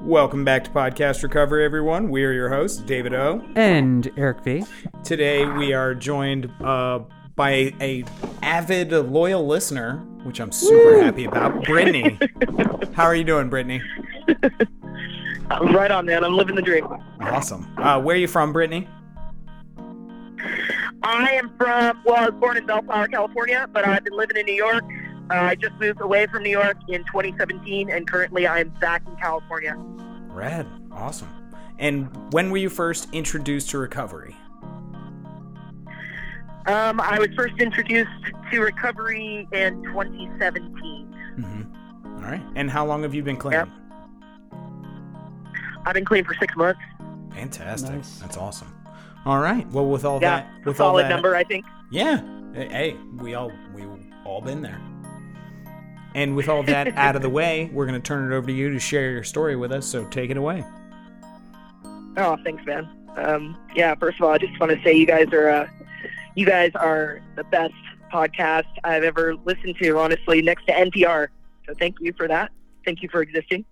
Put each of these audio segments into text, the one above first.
Welcome back to Podcast Recovery, everyone. We are your hosts, David O. And Eric V. Today we are joined uh, by a, a avid, loyal listener, which I'm super happy about, Brittany. How are you doing, Brittany? I'm right on, man. I'm living the dream. Awesome. Uh, where are you from, Brittany? I am from, well, I was born in Bellflower, California, but I've been living in New York. Uh, I just moved away from New York in 2017, and currently I'm back in California. Rad. Awesome. And when were you first introduced to recovery? Um, I was first introduced to recovery in 2017. Mm-hmm. All right. And how long have you been clean? Yep. I've been clean for six months. Fantastic. Nice. That's awesome. All right. Well, with all Yeah, that, with all solid that, number, I think. Yeah. Hey, hey, we all we all been there. And with all that out of the way, we're going to turn it over to you to share your story with us. So take it away. Oh, thanks, man. Um, yeah, first of all, I just want to say you guys are, uh, you guys are the best podcast I've ever listened to. Honestly, next to NPR. So thank you for that. Thank you for existing.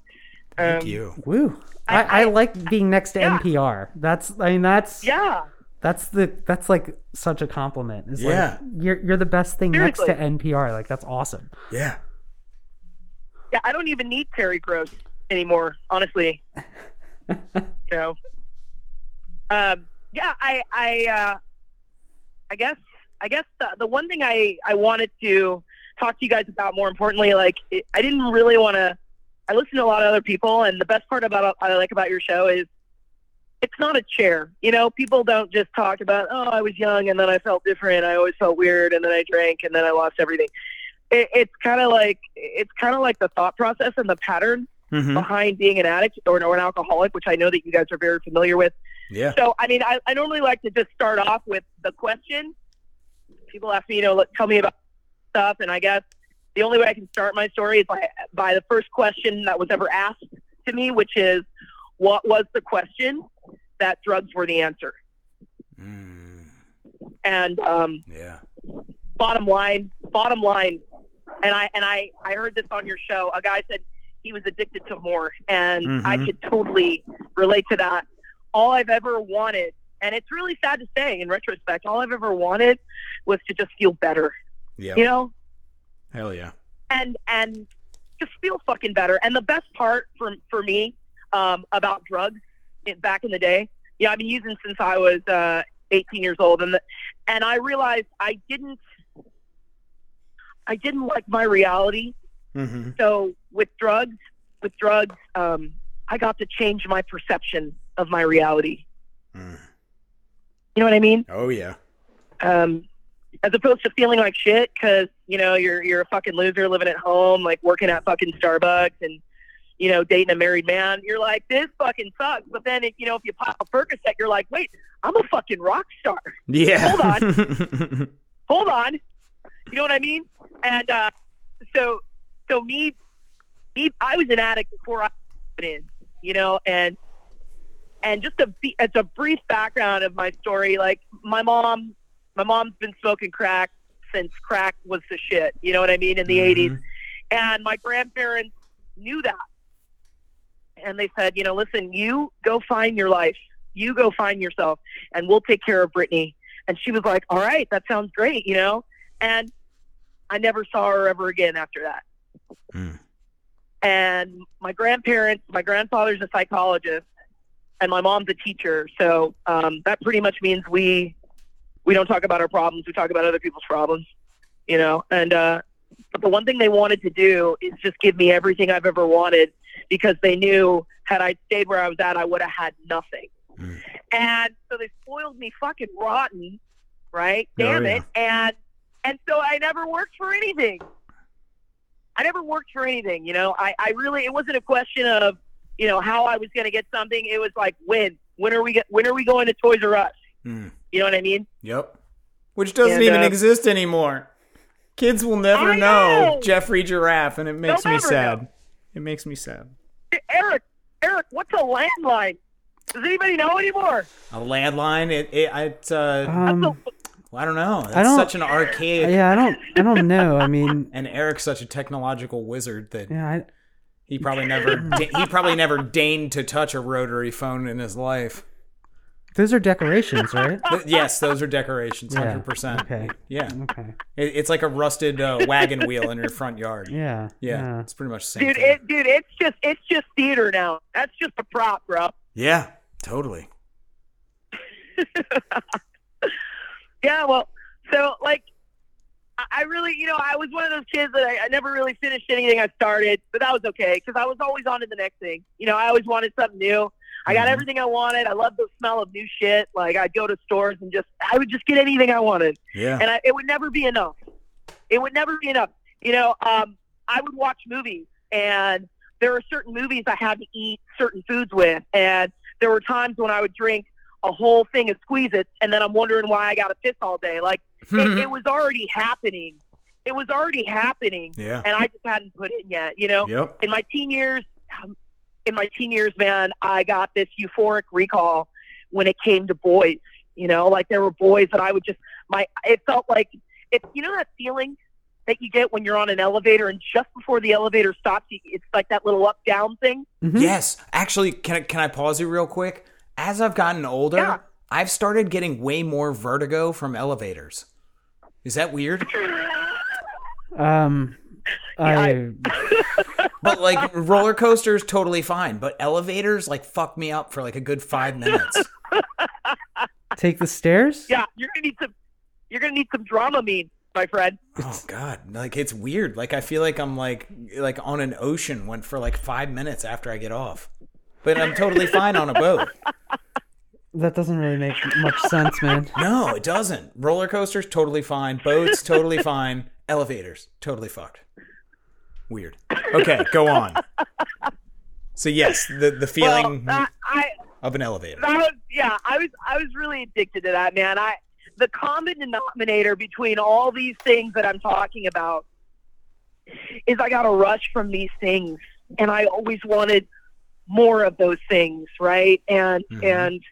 Thank Um, you. Woo. I, I- I, I- like being next to Yeah. NPR. That's I mean that's Yeah. that's the that's like such a compliment. It's Yeah. like you're you're the best thing next to NPR. Like that's awesome. Yeah. Yeah, I don't even need Terry Gross anymore, honestly. you know. Um, yeah, I, I, uh, I guess, I guess the, the one thing I, I wanted to talk to you guys about more importantly, like, it, I didn't really want to. I listen to a lot of other people, and the best part about I like about your show is it's not a chair. You know, people don't just talk about, oh, I was young and then I felt different. I always felt weird, and then I drank, and then I lost everything. It, it's kind of like it's kind of like the thought process and the pattern Mm-hmm. behind being an addict or, or an alcoholic, which I know that you guys are very familiar with. Yeah. So, I mean, I, I normally like to just start off with the question. People ask me, you know, tell me about stuff, and I guess the only way I can start my story is by by the first question that was ever asked to me, which is, what was the question that drugs were the answer? Mm, And um, yeah. bottom line, bottom line, and I and I I heard this on your show. A guy said he was addicted to more, and I Mhm. could totally relate to that. All I've ever wanted, and it's really sad to say in retrospect, all I've ever wanted was to just feel better, Yeah. you know, Hell yeah. and and just feel fucking better. And the best part for for me um, about drugs in, back in the day, yeah, I've been using since I was uh, 18 years old, and the, and I realized I didn't I didn't like my reality. Mm-hmm. So with drugs, with drugs, um, I got to change my perception of my reality. Mm. You know what I mean? Oh yeah. um, as opposed to feeling like shit because you know you're you're a fucking loser living at home, like working at fucking Starbucks and you know dating a married man. You're like this fucking sucks. But then if, you know if you pop a Percocet, you're like, wait, I'm a fucking rock star. Yeah. Hold on. Hold on, you know what I mean? And uh, so so me, me, I was an addict before I went in, you know, and and just a be- it's a brief background of my story. Like my mom, my mom's been smoking crack since crack was the shit. You know what I mean in the Mhm. 80s, and my grandparents knew that, and they said, you know, listen, you go find your life, you go find yourself, and we'll take care of Brittany. And she was like, all right, that sounds great, you know, and I never saw her ever again after that. Mm. And my grandparents, my grandfather's a psychologist, and my mom's a teacher. So um, that pretty much means we we don't talk about our problems. We talk about other people's problems, you know. And uh, but the one thing they wanted to do is just give me everything I've ever wanted because they knew had I stayed where I was at, I would have had nothing. Mm. And so they spoiled me fucking rotten, right? Oh, Damn yeah. it. And and so I never worked for anything. I never worked for anything, you know. I, I really it wasn't a question of, you know, how I was gonna get something. It was like when. When are we get when are we going to Toys R Us? Mm. You know what I mean? Yep. Which doesn't And, even uh, exist anymore. Kids will never know. know! Geoffrey Giraffe, and it makes me sad. know. It makes me sad. Eric, Eric, what's a landline? Does anybody know anymore? A landline. It. it it's uh. Um, That's I don't know. That's I don't- such an archaic. Yeah, I don't. I don't know. I mean, And Eric's such a technological wizard that yeah, I, he probably never de- he probably never deigned to touch a rotary phone in his life. those are decorations, right? Th- yes, those are decorations, Yeah, hundred percent. okay. Yeah, Okay. it, it's like a rusted uh, wagon wheel in your front yard. Yeah, Yeah. it's pretty much the same. dude, thing. it, dude, it's just it's just theater now. That's just a prop, bro. yeah, totally. Yeah, well, so like, I- really, you know, I was one of those kids that I, I never really finished anything I started, but that was okay because I was always on to the next thing. You know, I always wanted something new. I got Mhm. everything I wanted. I loved the smell of new shit. Like I'd go to stores and just, I would just get anything I wanted, Yeah. and I, it would never be enough. It would never be enough. You know, um, I would watch movies, and there were certain movies I had to eat certain foods with, and there were times when I would drink a whole thing of squeeze it, and then I'm wondering why I got to piss all day. Like it, it was already happening. It was already happening, yeah. and I just hadn't put it in yet. You know, Yep. in my teen years, um, in my teen years, man, I got this euphoric recall when it came to boys. You know, like there were boys that I would just my. It felt like it. You know that feeling that you get when you're on an elevator and just before the elevator stops, it's like that little up down thing. Mhm. Yes, actually, can I, can I pause you real quick? As I've gotten older, Yeah. I've started getting way more vertigo from elevators. Is that weird? Um, I, But like roller coasters, totally fine. But elevators, like fuck me up for like a good five minutes. take the stairs. Yeah, you're gonna need some. You're gonna need some Dramamine, my friend. Oh god, like it's weird. Like I feel like I'm like like on an ocean went for like five minutes after I get off. But I'm totally fine on a boat. That doesn't really make much sense, man. No, it doesn't. Roller coasters, totally fine. Boats, totally fine. Elevators, totally fucked. Weird. Okay, go on. So yes, the the feeling Well, uh, I of an elevator. that was yeah. I was I was really addicted to that man. I the common denominator between all these things that I'm talking about is I got a rush from these things, and I always wanted more of those things, right? And Mhm. and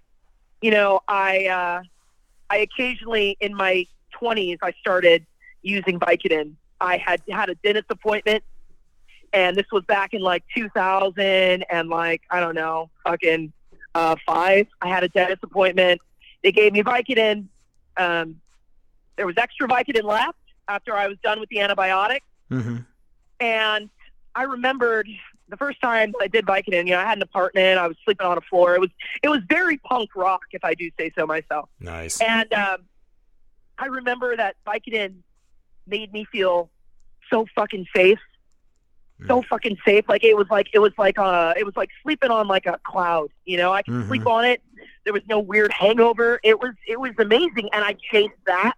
you know, I uh, I occasionally in my 20s I started using Vicodin. I had had a dentist appointment, and this was back in like 2000 and like I don't know, fucking uh, five. I had a dentist appointment. They gave me Vicodin. Um, there was extra Vicodin left after I was done with the antibiotic. hmm And I remembered the first time I did Vicodin, you know, I had an apartment. I was sleeping on a floor. It was it was very punk rock, if I do say so myself. Nice. And um, I remember that Vicodin made me feel so fucking safe, so fucking safe. Like it was like it was like uh it was like sleeping on like a cloud. You know, I could Mhm. sleep on it. There was no weird hangover. It was it was amazing, and I chased that.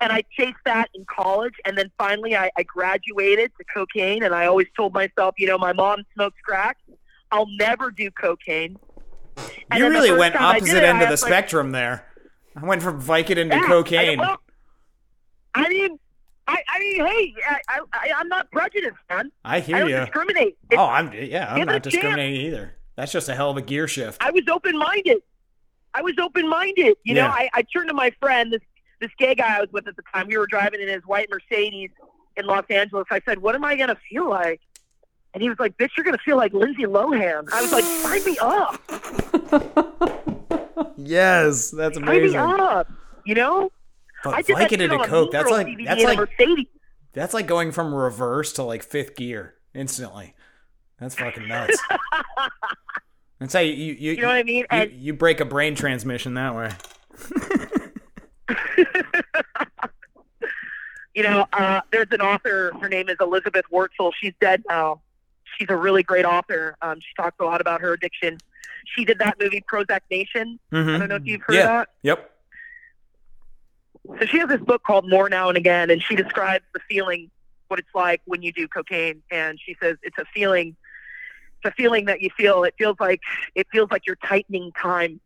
And I chased that in college, and then finally I, I graduated to cocaine. And I always told myself, you know, my mom smokes crack. I'll never do cocaine. And You really went I opposite it, end I of the was like, spectrum there. I went from Vicodin to yeah, cocaine. I, well, I mean, I, I mean, hey, I, I, I, I'm not prejudiced, man. I I hear don't you. discriminate. It's, Oh, I'm yeah, I'm not a chance. discriminating either. That's just a hell of a gear shift. I was open minded. I was open minded. You know, I, I turned to my friend, this this gay guy I was with at the time. We were driving in his white Mercedes in Los Angeles. I said, "What am I gonna feel like?" And he was like, "Bitch, you're gonna feel like Lindsay Lohan." I was like, "Sign me up, Yes, that's amazing. sign me up." You know, But I did that shit on coke, that's like DVD that's in a like Mercedes. that's like going from reverse to like fifth gear instantly. That's fucking nuts. That's how you you you, You know what I mean? you, And you break a brain transmission that way. you know, uh, there's an author. Her name is Elizabeth Wurtzel. She's dead now. She's a really great author. Um, she talks a lot about her addiction. She did that movie Prozac Nation. I Mhm. don't know if you've heard Yeah. that. Yep. So she has this book called More Now and Again, and she describes the feeling, what it's like when you do cocaine. And she says it's a feeling, it's a feeling that you feel. It feels like it feels like you're tightening time.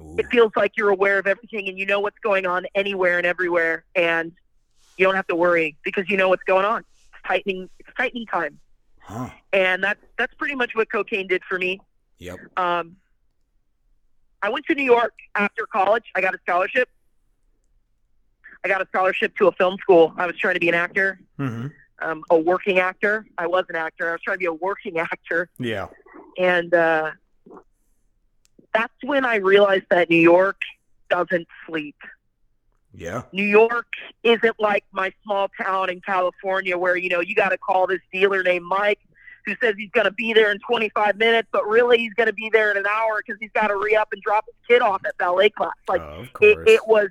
Ooh. It feels like you're aware of everything and you know what's going on anywhere and everywhere, and you don't have to worry because you know what's going on. It's tightening. It's tightening time, Huh. and that's that's pretty much what cocaine did for me. Yep. Um, I went to New York after college. I got a scholarship, I got a scholarship to a film school. I was trying to be an actor, Mm-hmm. um, a working actor. I was an actor. I was trying to be a working actor, Yeah. and uh, that's when I realized that New York doesn't sleep. Yeah. New York isn't like my small town in California where, you know, you got to call this dealer named Mike who says he's going to be there in 25 minutes, but really he's going to be there in an hour because he's got to re up and drop his kid off at ballet class. Like, Oh, it, it was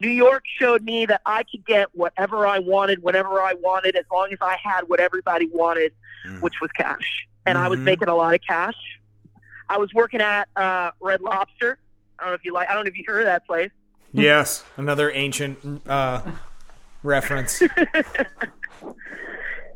New York showed me that I could get whatever I wanted, whenever I wanted, as long as I had what everybody wanted, Mm. which was cash. And I was Mhm. making a lot of cash. I was working at uh, Red Lobster. I don't know if you like. I don't know if you heard of that place. yes. Another ancient uh, reference.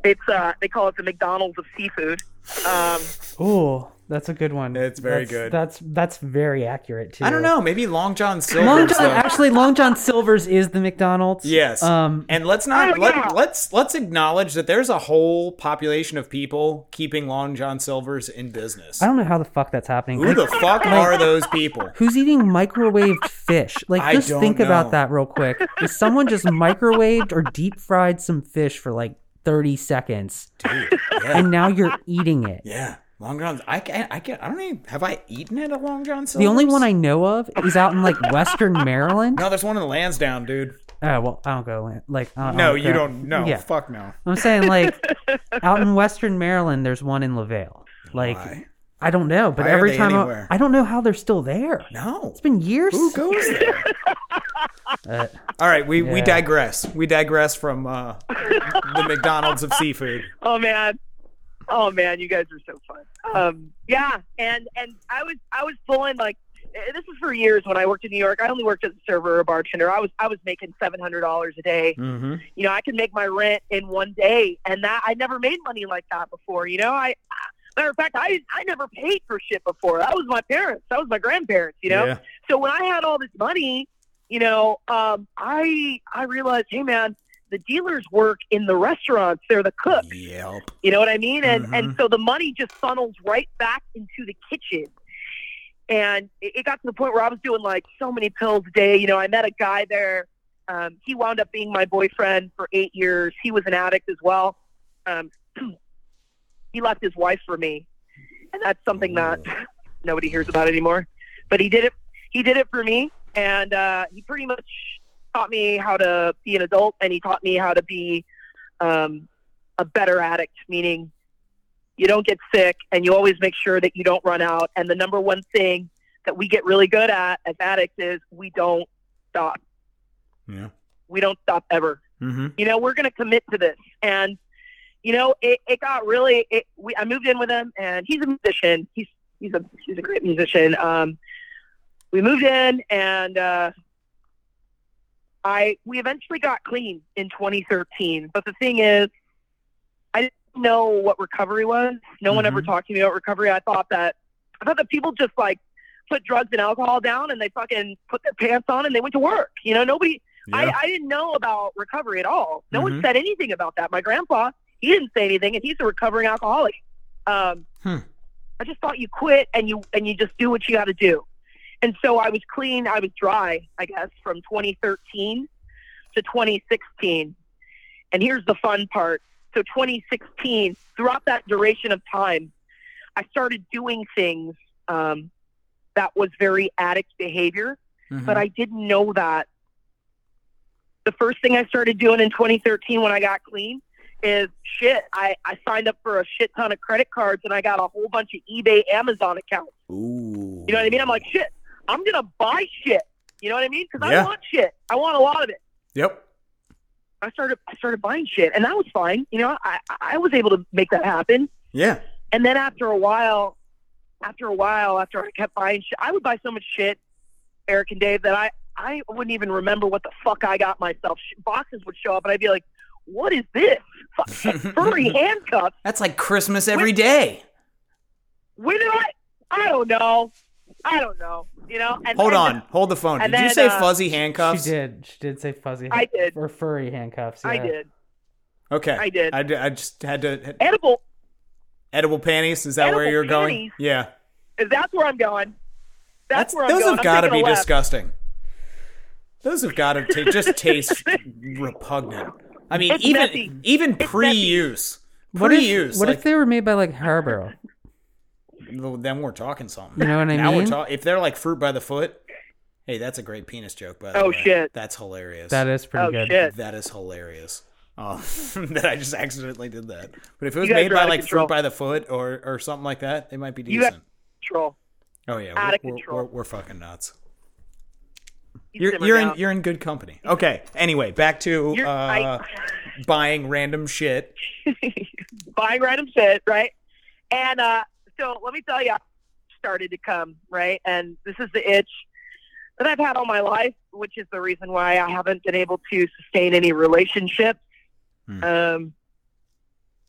It's uh, they call it the McDonald's of seafood. Um, Ooh, that's a good one. It's very That's- good. That's that's very accurate too. I don't know. Maybe Long John Silver's. Long John, actually, Long John Silver's is the McDonald's. Yes. Um, And let's not Oh, let, yeah. let's let's acknowledge that there's a whole population of people keeping Long John Silver's in business. I don't know how the fuck that's happening. Who the fuck are those people? Who's eating microwaved fish? Like, I just don't think know. about that real quick. Is someone just microwaved or deep fried some fish for like 30 seconds Dude, yeah, and now you're eating it? yeah. Long John's. I can't. I can't. I don't even. Have I eaten at a Long John Silver's? The only one I know of is out in like Western Maryland. No, there's one in Lansdowne, dude. Oh, well, I don't go like. I don't- I No, don't you don't. No, Yeah. fuck no. I'm saying like out in Western Maryland, there's one in Lavale. Like, Why? I don't know, but Why every time I. I don't know how they're still there. No. It's been years. Who goes there? Uh, All right, we, we digress. We digress from uh, the McDonald's of seafood. oh man, oh man, you guys are so fun. Um, yeah, and and I was I was pulling like eh, this was for years when I worked in New York. I only worked as a server or a bartender. I was I was making seven hundred dollars a day. Mm-hmm. You know, I could make my rent in one day, and that I never made money like that before. You know, I matter of fact, I I never paid for shit before. That was my parents. That was my grandparents. You know, Yeah. so when I had all this money, you know, um, I I realized, hey man, the dealers work in the restaurants. They're the cooks. Yep. You know what I mean? And Mhm. and so the money just funnels right back into the kitchen. And it, it got to the point where I was doing like so many pills a day. You know, I met a guy there. Um, he wound up being my boyfriend for eight years. He was an addict as well. Um, he left his wife for me, and that's something that nobody hears about anymore. But he did it. He did it for me, and uh, he pretty much taught me how to be an adult, and he taught me how to be um, a better addict, meaning you don't get sick and you always make sure that you don't run out. And the number one thing that we get really good at as addicts is we don't stop. Yeah. We don't stop ever. Mm-hmm. You know, we're going to commit to this. And, you know, it, it got really, it, we, I moved in with him and he's a musician. He's, he's a, he's a great musician. Um, we moved in and, uh, I, we eventually got clean in 2013. But the thing is, I didn't know what recovery was. No one ever Mhm. talked to me about recovery. I thought that, I thought that people just like put drugs and alcohol down and they fucking put their pants on and they went to work. You know, nobody, I, I didn't know about recovery at all. No one Mhm. said anything about that. My grandpa, he didn't say anything, and he's a recovering alcoholic. Um, Hmm. I just thought you quit and you and you just do what you got to do. And so I was clean. I was dry, I guess, from 2013 to 2016. And here's the fun part. So 2016, throughout that duration of time, I started doing things um, that was very addict behavior Mhm. but I didn't know that. The first thing I started doing in 2013 when I got clean is shit. I, I signed up for a shit ton of credit cards and I got a whole bunch of eBay, Amazon accounts. Ooh. You know what I mean? I'm like, shit, I'm going to buy shit. You know what I mean? Because Yeah. I want shit. I want a lot of it. Yep. I started I started buying shit, and that was fine. You know, I I was able to make that happen. Yeah. And then after a while, after a while, after I kept buying shit, I would buy so much shit, Eric and Dave, that I I wouldn't even remember what the fuck I got myself. Boxes would show up, and I'd be like, "What is this? Furry handcuffs? That's like Christmas every day. When did I? I don't know. I don't know. You know." And Hold and on. Hold the phone. and Did you say uh, fuzzy handcuffs? she did. She did say fuzzy. I did. Or furry handcuffs. I did Okay. I did. I, did- I just had to. edible. Edible panties? Is that where you're going? Yeah. Is that's where I'm going? That's, That's, where I'm going. those going. have got to be left. disgusting. Those have got to ta- just taste repugnant. I mean, It's even messy. even messy. pre-use, What if, pre-use. what like, if they were made by like Haribo? Well, then we're talking something. You know what I now we're mean? talking. If they're like fruit by the foot, hey, that's a great penis joke. By the Oh, way. shit. that's hilarious. That is pretty Oh good. shit! That is hilarious. Um, that I just accidentally did that. But if it was made by like control. fruit by the foot or or something like that, they might be You got- decent. Control. oh yeah, out of we're, control. We're, we're, we're fucking nuts. You You're you're in you're in good company. Okay. Anyway, back to uh, I- buying random shit. buying random shit, right? And uh, so let me tell you, I started to come, right? And this is the itch that I've had all my life, which is the reason why I haven't been able to sustain any relationships. Hmm. Um,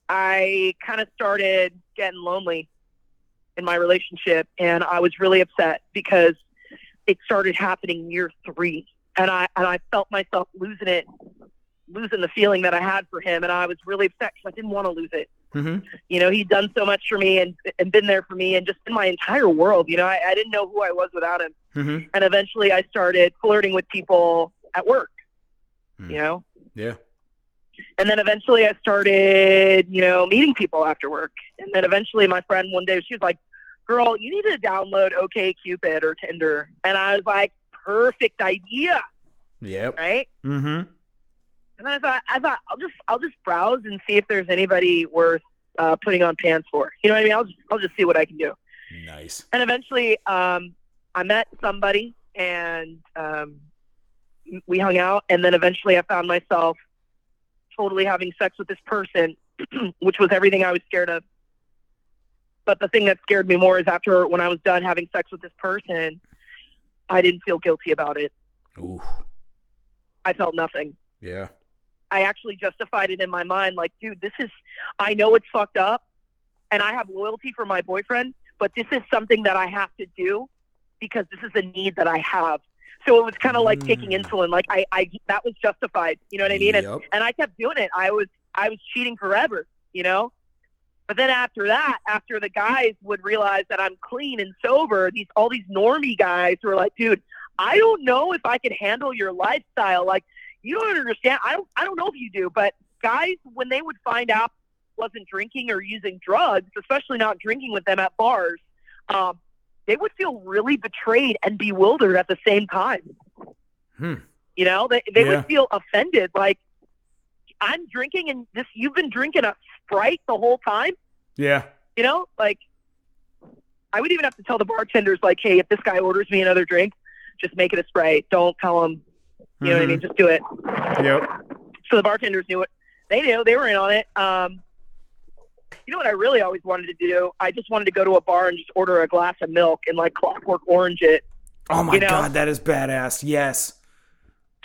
I kind of started getting lonely in my relationship, and I was really upset because it started happening year three, and I and I felt myself losing it, losing the feeling that I had for him, and I was really upset because I didn't want to lose it hmm you know he'd done so much for me and and been there for me and just in my entire world you know I, I didn't know who i was without him hmm and eventually i started flirting with people at work Hmm. you know Yeah. and then eventually i started you know meeting people after work and then eventually my friend one day she was like girl you need to download okay cupid or tinder and i was like perfect idea Yep. right Mm-hmm. And then I thought, I thought I'll just I'll just browse and see if there's anybody worth uh, putting on pants for. You know what I mean? I'll just I'll just see what I can do. Nice. And eventually, um, I met somebody, and um, we hung out. And then eventually, I found myself totally having sex with this person, which was everything I was scared of. But the thing that scared me more is after when I was done having sex with this person, I didn't feel guilty about it. Ooh. I felt nothing. Yeah. I actually justified it in my mind, like, dude, this is, I know it's fucked up, and I have loyalty for my boyfriend, but this is something that I have to do because this is a need that I have. So it was kind of like taking Mm. insulin. Like I, I, that was justified. You know what I mean? And, Yep. and I kept doing it. I was, I was cheating forever. You know. But then after that, after the guys would realize that I'm clean and sober, these all these normie guys were like, dude, I don't know if I can handle your lifestyle. Like, you don't understand. I don't. I don't know if you do, but guys, when they would find out I wasn't drinking or using drugs, especially not drinking with them at bars, um, they would feel really betrayed and bewildered at the same time. Hmm. You know, they they Yeah. would feel offended. Like, I'm drinking, and this you've been drinking a sprite the whole time. Yeah. You know, like I would even have to tell the bartenders, like, hey, if this guy orders me another drink, just make it a sprite. Don't tell him. You know what I mean? Just do it. Yep. So the bartenders knew it. They knew. They were in on it. Um, you know what I really always wanted to do? I just wanted to go to a bar and just order a glass of milk and like clockwork orange it. Oh my You know? god, that is badass. Yes.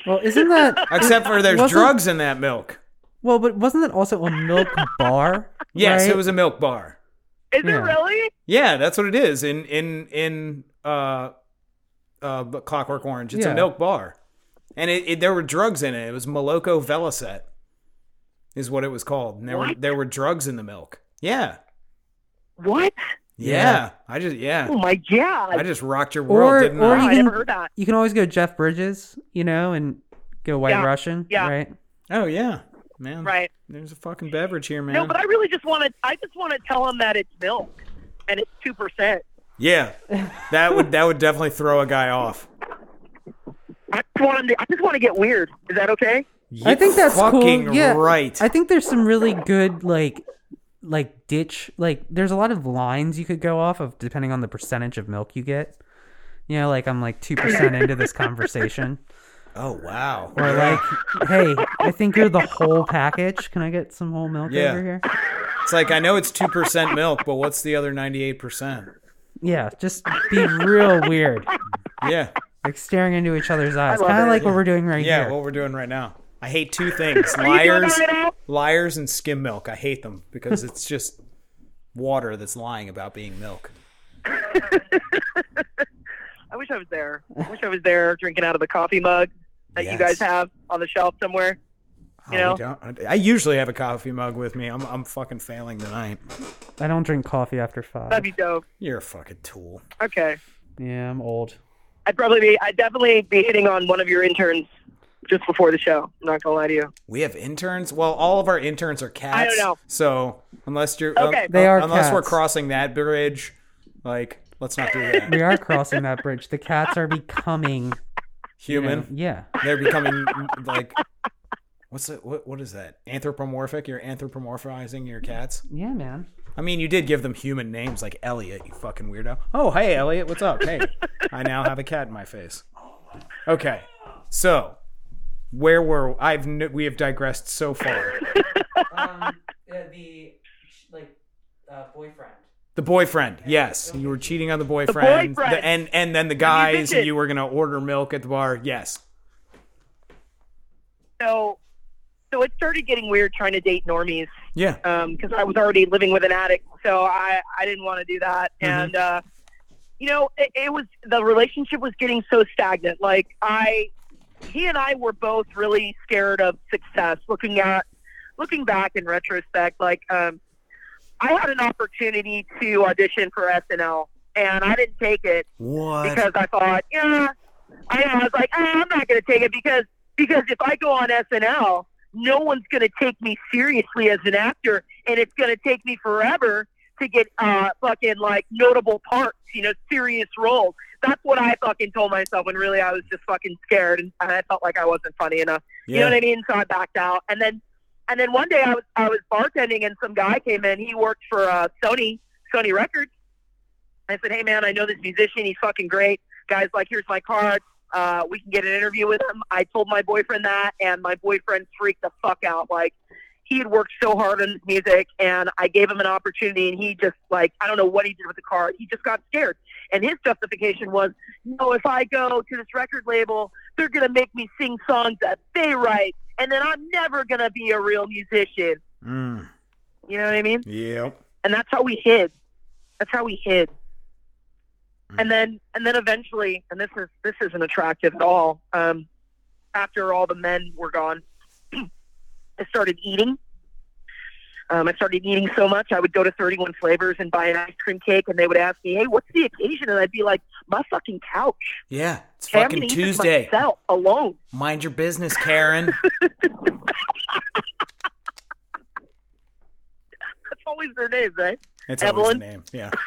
Well, isn't that Except for there's drugs in that milk. well? But wasn't that also a milk bar? Yes, right? it was a milk bar. Is Yeah. it really? Yeah, that's what it is in in in uh uh Clockwork Orange. It's Yeah. a milk bar, and it, it there were drugs in it. It was Moloko Vellocet, is what it was called. And there were there were drugs in the milk. Yeah, What? yeah. Yeah. I just yeah, Oh my god! I just rocked your world, Or- didn't or I? Oh, I you can- never heard that. You can always go Jeff Bridges, you know, and go White Yeah. Russian, Yeah. right? Oh yeah, man. Right. There's a fucking beverage here, man. No, but I really just want to. I just want to tell them that it's milk, and it's two percent. yeah, that would that would definitely throw a guy off. I just want to. I just want to get weird. Is that okay? I think that's fucking cool. Yeah, right. I think there's some really good like like ditch like there's a lot of lines you could go off of depending on the percentage of milk you get. You know, like I'm like two percent into this conversation, oh wow. or like, hey, I think you're the whole package. Can I get some whole milk Yeah. over here? It's like I know it's two percent milk, but what's the other ninety eight percent? Yeah, just be real weird, Yeah. Like staring into each other's eyes, love kind of it. like what we're doing right now. Yeah, here. what we're doing right now. I hate two things: Are you doing liars, that right now? liars, and skim milk. I hate them because it's just water that's lying about being milk. I wish I was there. I wish I was there drinking out of the coffee mug that you Yes. guys have on the shelf somewhere. You Oh, know? we don't- I usually have a coffee mug with me. I'm I'm fucking failing tonight. I don't drink coffee after five. That'd be dope. You're a fucking tool. Okay. Yeah, I'm old. I'd probably be. I'd definitely be hitting on one of your interns just before the show. I'm not gonna lie to you. We have interns. Well, all of our interns are cats. I don't know. So unless you're Okay. They are unless we're crossing that bridge, like let's not do that. We are crossing that bridge. The cats are becoming Human. Yeah. They're becoming like what's it? What what is that? Anthropomorphic. You're anthropomorphizing your cats. Yeah, man. I mean, you did give them human names like Elliot. You fucking weirdo. Oh, hey Elliot, what's up? Hey, I now have a cat in my face. Okay, so where were I've n- we have digressed so far. Um, the like uh, boyfriend. The boyfriend, yes, you were cheating on the boyfriend, boyfriend. The- and and then the guys musician. you were gonna order milk at the bar. Yes, So, so it started getting weird trying to date normies yeah, because I was already living with an addict, so I I didn't want to do that, Mhm. and uh, you know it, it was the relationship was getting so stagnant. Like I, he and I were both really scared of success. Looking at looking back in retrospect, like um, I had an opportunity to audition for SNL, and I didn't take it what? because I thought, yeah, I, I was like, ah, I'm not going to take it because because if I go on SNL, no one's going to take me seriously as an actor, and it's going to take me forever to get uh fucking like notable parts, you know, serious roles. That's what I fucking told myself when really I was just fucking scared and I felt like I wasn't funny enough. You know what I mean? So I backed out, and then and then one day I was I was bartending and some guy came in. He worked for uh, Sony Sony Records. I said, "Hey man, I know this musician. He's fucking great." Guys, like, here's my card. Uh, we can get an interview with him. I told my boyfriend that, and my boyfriend freaked the fuck out. Like, he had worked so hard on his music, and I gave him an opportunity, and he just like I don't know what he did with the card. He just got scared, and his justification was, "No, if I go to this record label, they're gonna make me sing songs that they write, and then I'm never gonna be a real musician." mm, You know what I mean? Yeah. and that's how we hid. That's how we hid. And then and then eventually, and this is this isn't attractive at all. Um, after all the men were gone, I started eating. Um, I started eating so much, I would go to 31 Flavors and buy an ice cream cake, and they would ask me, "Hey, what's the occasion?" And I'd be like, "My fucking couch. Yeah, it's Hey, fucking Tuesday. myself alone." Mind your business, Karen. That's always their name right? It's always the name. Yeah.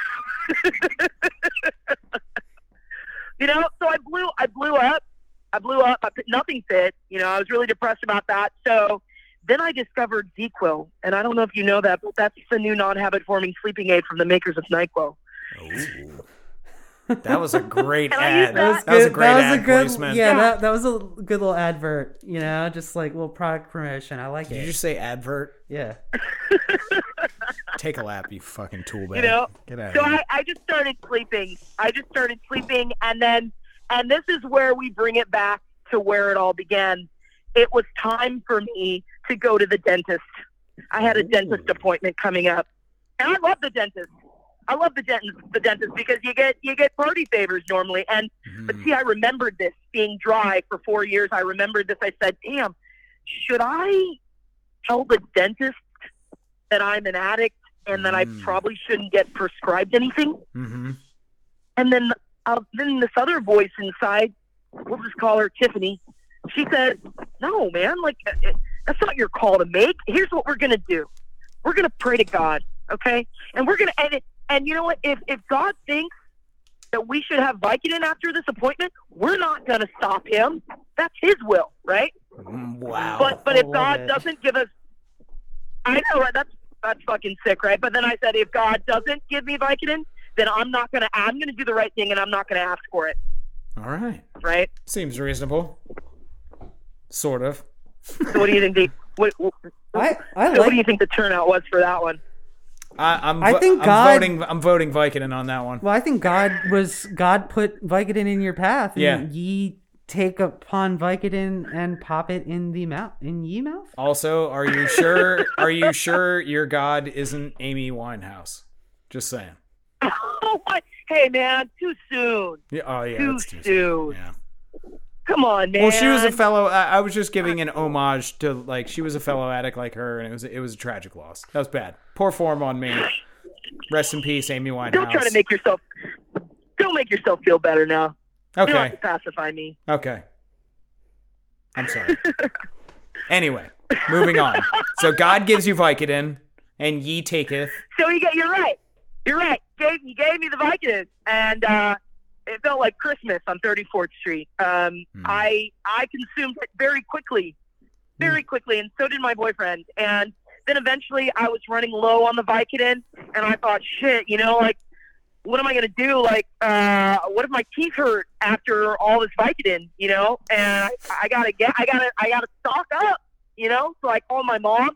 you know so i blew i blew up. I blew up. I, nothing fit. You know i was really depressed about that. So then i discovered ZzzQuil, and i don't know if you know that but that's the new non-habit forming sleeping aid from the makers of nyquil. Ooh. That was a great Can I use ad. that? That was a good- great ad placement. Yeah, Yeah. That, that was a good little advert. You know, just like little product promotion. I like Did it. you just say advert? yeah. Take a lap, you fucking tool bag. You know, Get out so of here. I, I just started sleeping i just started sleeping and then and this is where we bring it back to where it all began it was time for me to go to the dentist i had a dentist appointment coming up and i love the dentist i love the dentist the dentist because you get you get party favors normally and but Mhm. see i remembered this being dry for four years i remembered this i said damn should i tell the dentist that i'm an addict and that i Mm. probably shouldn't get prescribed anything Mhm. and then, uh, then this other voice inside, we'll just call her Tiffany. She said, "No, man, like uh, uh, that's not your call to make. Here's what we're gonna do. We're gonna pray to God, okay? And we're gonna and it, and you know what? If if God thinks that we should have Vicodin after this appointment, we're not gonna stop him. That's His will, right? Mm, Wow. But but if God it. doesn't give us, I know right? That's that's fucking sick, right? But then I said, if God doesn't give me Vicodin, then I'm not gonna. I'm gonna do the right thing, and I'm not gonna ask for it, All right. right? Seems reasonable. Sort of. So what do you think? The, what, what, I I so what do you think the turnout was for that one? I, I'm. I think I'm God- voting. I'm voting Vicodin on that one. Well, I think God was God put Vicodin in your path. And Yeah. Ye take upon Vicodin and pop it in the mouth in ye mouth. Also, are you sure? are you sure your God isn't Amy Winehouse? Just saying. Oh my! Hey man, too soon. Yeah. Oh yeah. Too that's too soon. Yeah. Come on, man. Well, she was a fellow. I, I was just giving an homage to like she was a fellow addict like her, and it was it was a tragic loss. That was bad. Poor form on me. Rest in peace, Amy Winehouse. Don't try to make yourself. Don't make yourself feel better now. You don't have Okay. to pacify me. Okay. I'm sorry. anyway, moving on. So God gives you Vicodin, and ye taketh. So you get, you're right. You're right. Gave, you gave me the Vicodin, and uh, it felt like Christmas on 34th Street. Um, Hmm. I I consumed it very quickly, very quickly, and so did my boyfriend. And then eventually, I was running low on the Vicodin, and I thought, shit, you know, like, what am I gonna do? Like, uh, what if my teeth hurt after all this Vicodin? You know, and I, I gotta get, I gotta, I gotta stock up. You know, so I called my mom.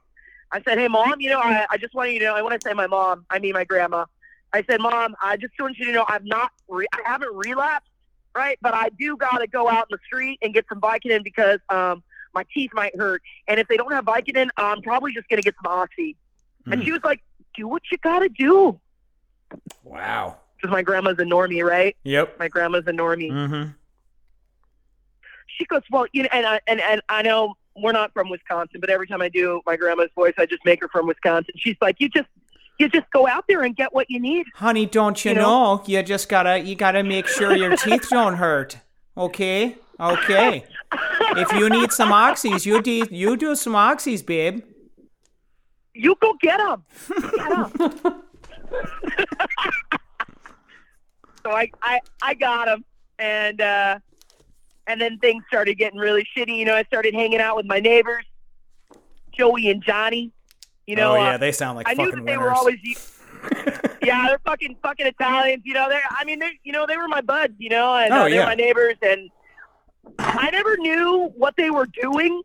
I said, "Hey, mom, you know, I, I just want you to know. I want to say my mom. I mean my grandma. I said, Mom, I just want you to know I'm not, re- I haven't relapsed, right? But I do got to go out in the street and get some Vicodin because um, my teeth might hurt. And if they don't have Vicodin, I'm probably just going to get some Oxy. And Hmm. she was like, Do what you got to do. Wow. Because my grandma's a normie, right? Yep. My grandma's a normie. Mm-hmm. She goes, Well, you know, and I, and, and I know we're not from Wisconsin, but every time I do my grandma's voice, I just make her from Wisconsin. She's like, You just, you just go out there and get what you need. Honey, don't you, You know? know? You just gotta you gotta make sure your teeth don't hurt. Okay? Okay. If you need some oxys, you do you do some oxys, babe. You go get them. Get 'em. so I, I, I got them, and uh, and then things started getting really shitty. You know, I started hanging out with my neighbors, Joey and Johnny. You know, oh yeah, uh, they sound like I knew fucking that they winners. were always. yeah, they're fucking fucking Italians. You know, they. I mean, they. You know, they were my buds. You know, and Oh, uh, they yeah. were my neighbors, and I never knew what they were doing,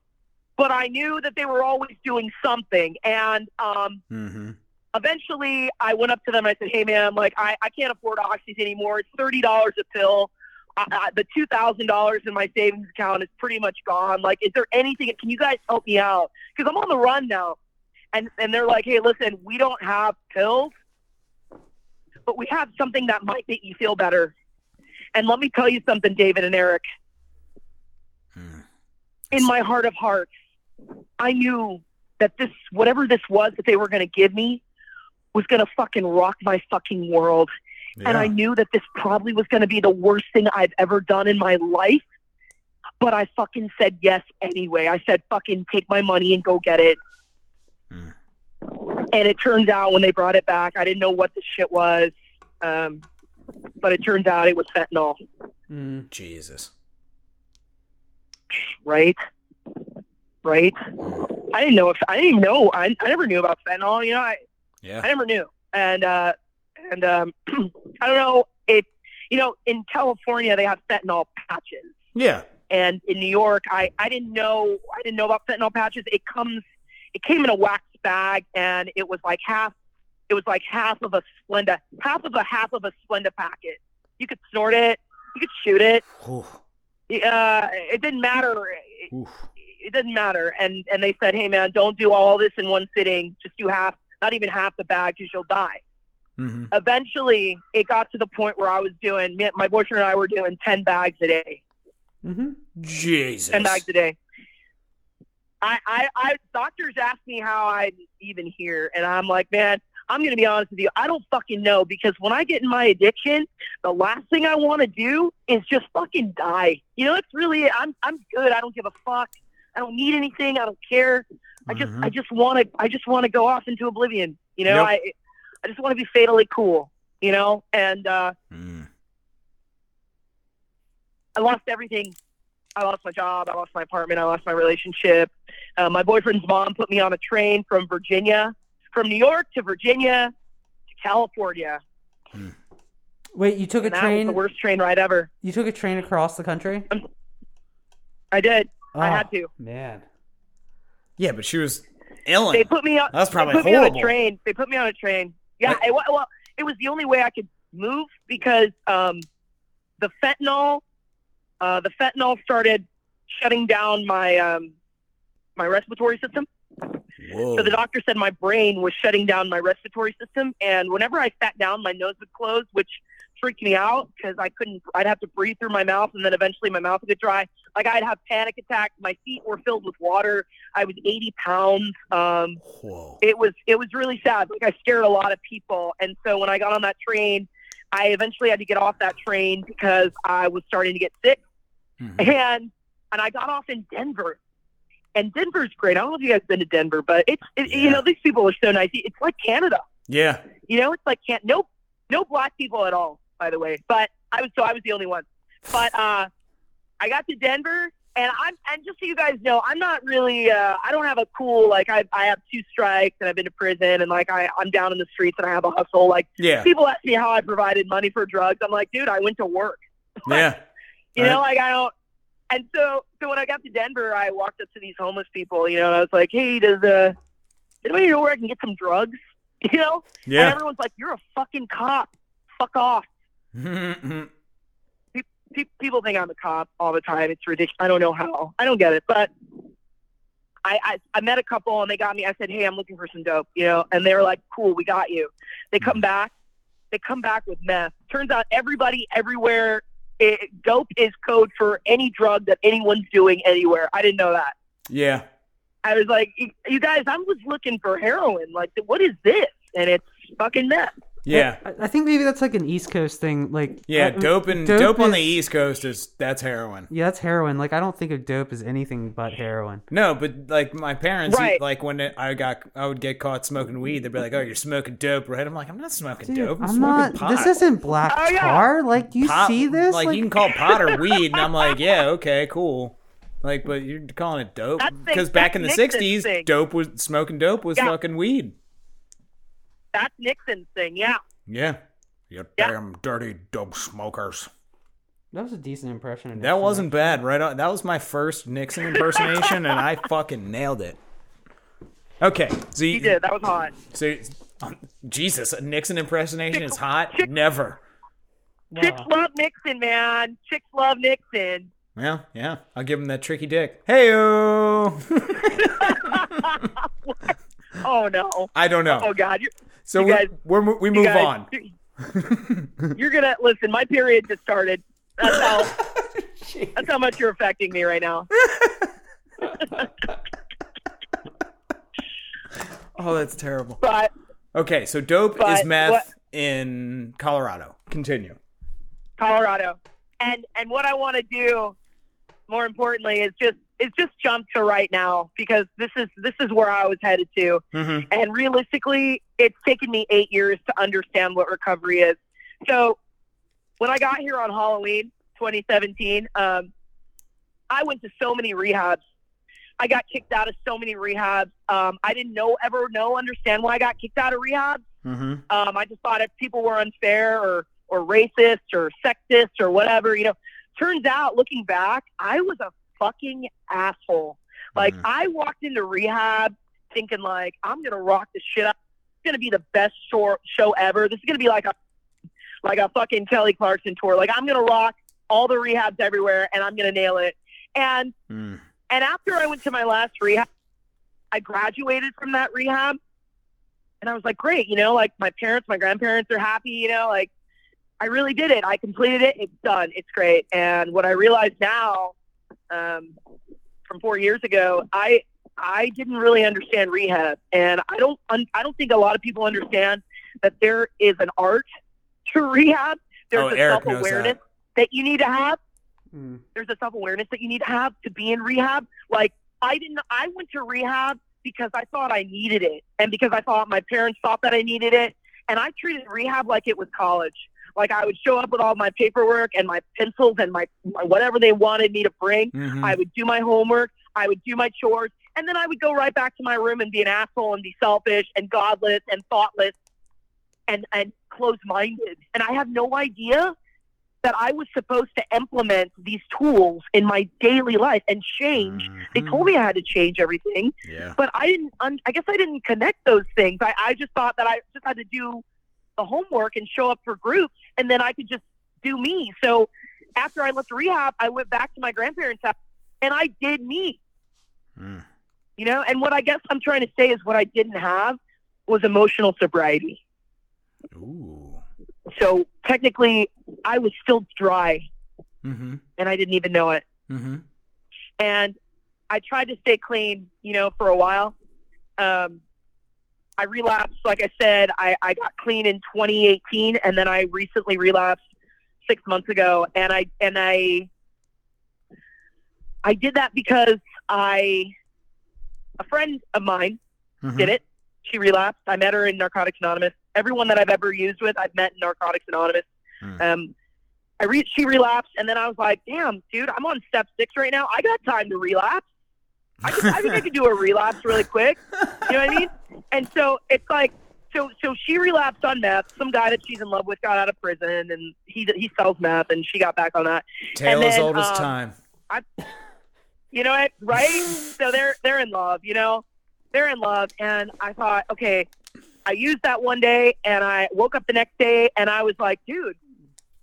but I knew that they were always doing something. And um, mm-hmm. eventually, I went up to them. and I said, "Hey, man, like I, I can't afford oxys anymore. It's thirty dollars a pill. I, I, the two thousand dollars in my savings account is pretty much gone. Like, is there anything? Can you guys help me out? Because I'm on the run now." And and they're like, "Hey, listen, we don't have pills, but we have something that might make you feel better." And let me tell you something, David and Eric. Hmm. In my heart of hearts, I knew that this, whatever this was that they were going to give me, was going to fucking rock my fucking world. And I knew that this probably was going to be the worst thing I've ever done in my life. But I fucking said yes anyway. I said, fucking take my money and go get it. And it turns out when they brought it back, I didn't know what the shit was. Um, but it turns out it was fentanyl, Mm. Jesus. right? Right? I didn't know if I didn't know. I, I never knew about fentanyl. You know, I, Yeah. I never knew. And uh, and um, I don't know if you know in California they have fentanyl patches, Yeah. and in New York I I didn't know I didn't know about fentanyl patches. It comes it came in a wax bag, and it was like half it was like half of a Splenda, half of a half of a Splenda packet. You could snort it, you could shoot it. Ooh. Uh, it didn't matter. It, Ooh. it didn't matter. And and they said, hey man, don't do all this in one sitting. Just do half, not even half the bag, because you'll die. Mm-hmm. eventually it got to the point where I was doing my boyfriend and I were doing ten bags a day. Mm-hmm. Jesus. Ten bags a day. I, I, I doctors ask me how I'm even here and I'm like, man, I'm gonna be honest with you, I don't fucking know because when I get in my addiction, the last thing I wanna do is just fucking die. You know, it's really I'm I'm good. I don't give a fuck. I don't need anything, I don't care. I just Mhm. I just wanna I just wanna go off into oblivion. You know, Yep. I I just wanna be fatally cool, you know? And uh Mm. I lost everything. I lost my job. I lost my apartment. I lost my relationship. Uh, my boyfriend's mom put me on a train from Virginia, from New York to Virginia to California. Wait, you took a And that was train? the worst train ride ever. You took a train across the country? I did. I Oh, had to. Man. Yeah, but she was ill. They put me on. That's probably they put me on a train. They put me on a train. Yeah, What? it, well, it was the only way I could move because um, the fentanyl, uh, the fentanyl started shutting down my um, my respiratory system. Whoa. So the doctor said my brain was shutting down my respiratory system, and whenever I sat down, my nose would close, which freaked me out because I couldn't. I'd have to breathe through my mouth, and then eventually my mouth would get dry. Like I'd have panic attacks. My feet were filled with water. I was 80 pounds. Um, Whoa. it was it was really sad. Like I scared a lot of people, and so when I got on that train, I eventually had to get off that train because I was starting to get sick, Mhm. and and I got off in Denver. And Denver's great. I don't know if you guys been to Denver, but it's it, you know these people are so nice. It's like Canada. Yeah. You know, it's like can't no no black people at all, by the way. But I was so I was the only one. But uh I got to Denver and I'm and just so you guys know, I'm not really uh I don't have a cool like I I have two strikes and I've been to prison and like I, I'm down in the streets and I have a hustle. Like Yeah. people ask me how I provided money for drugs. I'm like, dude, I went to work. Yeah. You Right. know, like I don't. And so, so when I got to Denver, I walked up to these homeless people. You know, and I was like, "Hey, does uh, anybody know where I can get some drugs?" You know, and Yeah. everyone's like, "You're a fucking cop. Fuck off." Pe- people think I'm a cop all the time. It's ridiculous. I don't know how. I don't get it, but. I, I, I met a couple and they got me. I said, "Hey, I'm looking for some dope," you know, and they were like, "Cool, we got you." They come back, they come back with meth. Turns out everybody everywhere, it, dope is code for any drug that anyone's doing anywhere. I didn't know that. yeah. I was like, "You- "You guys, I was looking for heroin. Like, what is this?" And it's fucking meth. Yeah. I, I think maybe that's like an East Coast thing. Like Yeah. Dope and dope, on the East Coast is that's heroin. Yeah, that's heroin. Like I don't think of dope as anything but heroin. No, but like my parents, Right. like when I got, I would get caught smoking weed. They'd be like, "Oh, you're smoking dope, right?" I'm like, "I'm not smoking Dude, dope. I'm, I'm smoking not. pot." This isn't black Oh, yeah. tar. Like, do you Pot- see this? Like, you can call pot or weed, and I'm like, "Yeah, okay, cool." Like, but you're calling it dope because back in the '60s, thing. dope was smoking dope was Yeah. fucking weed. That's Nixon's thing. Yeah. Yeah, you Yeah. damn dirty dope smokers. that was a decent impression. Of That wasn't bad, right? On, that was my first Nixon impersonation, and I fucking nailed it. Okay, so you, He did. That was hot. So, um, Jesus, a Nixon impersonation is hot. Chick- Never. Chicks Wow. love Nixon, man. Chicks love Nixon. Yeah, yeah. I'll give him that tricky dick. Hey, Oh no. I don't know. Oh god. You're, so you we, guys- we're, mo- we move guys- on. You're gonna listen. My period just started. That's how. that's how much you're affecting me right now. Oh, that's terrible. But Okay, so dope is meth what- in Colorado. Continue. Colorado, and and what I want to do, more importantly, is just is just jump to right now because this is this is where I was headed to. Mm-hmm. And realistically, it's taken me eight years to understand what recovery is. So when I got here on Halloween 2017, um, I went to so many rehabs. I got kicked out of so many rehabs. Um, I didn't know ever know understand why I got kicked out of rehab. Mm-hmm. Um, I just thought if people were unfair or or racist or sexist or whatever, you know. Turns out, looking back, I was a fucking asshole. Like Mhm. I walked into rehab thinking like I'm gonna rock the shit up. It's gonna be the best show show ever. This is gonna be like a like a fucking Kelly Clarkson tour. Like I'm gonna rock all the rehabs everywhere and I'm gonna nail it. And Mm. and after I went to my last rehab, I graduated from that rehab. And I was like, great, you know, like my parents, my grandparents are happy, you know, like I really did it. I completed it. It's done. It's great. And what I realize now, um, from four years ago, I I didn't really understand rehab, and I don't un- I don't think a lot of people understand that there is an art to rehab. There's Oh, a Eric self awareness that. that you need to have Mm. there's a self awareness that you need to have to be in rehab. Like I didn't I went to rehab because I thought I needed it and because I thought my parents thought that I needed it and I treated rehab like it was college. Like I would show up with all my paperwork and my pencils and my, my whatever they wanted me to bring. Mhm. I would do my homework, I would do my chores, and then I would go right back to my room and be an asshole and be selfish and godless and thoughtless and and close minded. And I have no idea that I was supposed to implement these tools in my daily life and change. They Mhm. told me I had to change everything, Yeah. but I didn't. Un- I guess I didn't connect those things. I, I just thought that I just had to do the homework and show up for groups, and then I could just do me. So after I left rehab, I went back to my grandparents' house, and I did me. Mm. You know, and what I guess I'm trying to say is what I didn't have was emotional sobriety. Ooh. So technically, I was still dry, Mm-hmm. and I didn't even know it. Mm-hmm. and I tried to stay clean, you know, for a while. Um, I relapsed. Like I said, I, I got clean in 2018, and then I recently relapsed six months ago. And I and I I did that because I a friend of mine Mhm. did it. She relapsed. I met her in Narcotics Anonymous. Everyone that I've ever used with, I've met in Narcotics Anonymous. Hmm. Um, I re- she relapsed, and then I was like, "Damn, dude, I'm on step six right now. I got time to relapse. I, could, I think I could do a relapse really quick. You know what I mean? And so it's like, so so she relapsed on meth. Some guy that she's in love with got out of prison, and he he sells meth, and she got back on that. Tale and as then, old as um, time. You know what? Right? so they're they're in love. You know, they're in love, and I thought, okay, I used that one day, and I woke up the next day, and I was like, dude,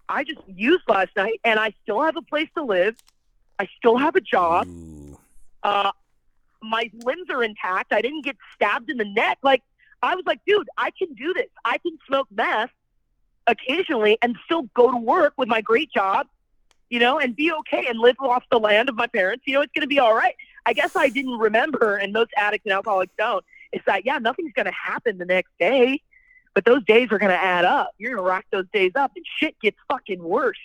I just used last night, and I still have a place to live. I still have a job. Ooh. Uh, my limbs are intact. I didn't get stabbed in the neck. Like I was like, dude, I can do this. I can smoke meth occasionally and still go to work with my great job, you know, and be okay and live off the land of my parents. You know, it's going to be all right. I guess I didn't remember, and most addicts and alcoholics don't. It's that yeah, nothing's going to happen the next day, but those days are going to add up. You're going to rack those days up, and shit gets fucking worse.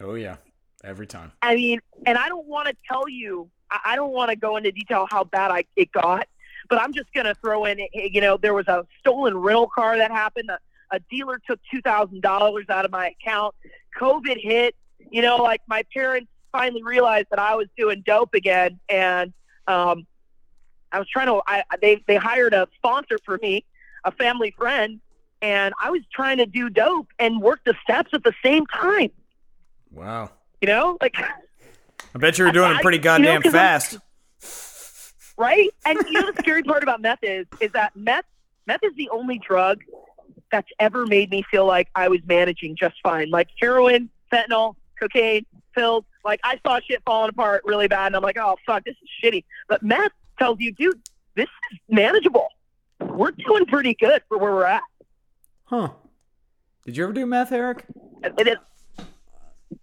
Oh yeah, every time. I mean, and I don't want to tell you, I don't want to go into detail how bad I it got, but I'm just going to throw in, you know, there was a stolen rental car that happened. A, a dealer took two thousand dollars out of my account. COVID hit. You know, like my parents finally realized that I was doing dope again, and um, I was trying to. I they they hired a sponsor for me, a family friend, and I was trying to do dope and work the steps at the same time. Wow. You know, like. I bet you were doing it I- pretty you know, goddamn 'cause I'm- fast. right? And you know the scary part about meth is is that meth meth is the only drug that's ever made me feel like I was managing just fine. Like heroin, fentanyl, cocaine, pills. Like I saw shit falling apart really bad, and I'm like, oh fuck, this is shitty. But meth tells you, dude, this is manageable. We're doing pretty good for where we're at. Huh. Did you ever do meth, Eric? It is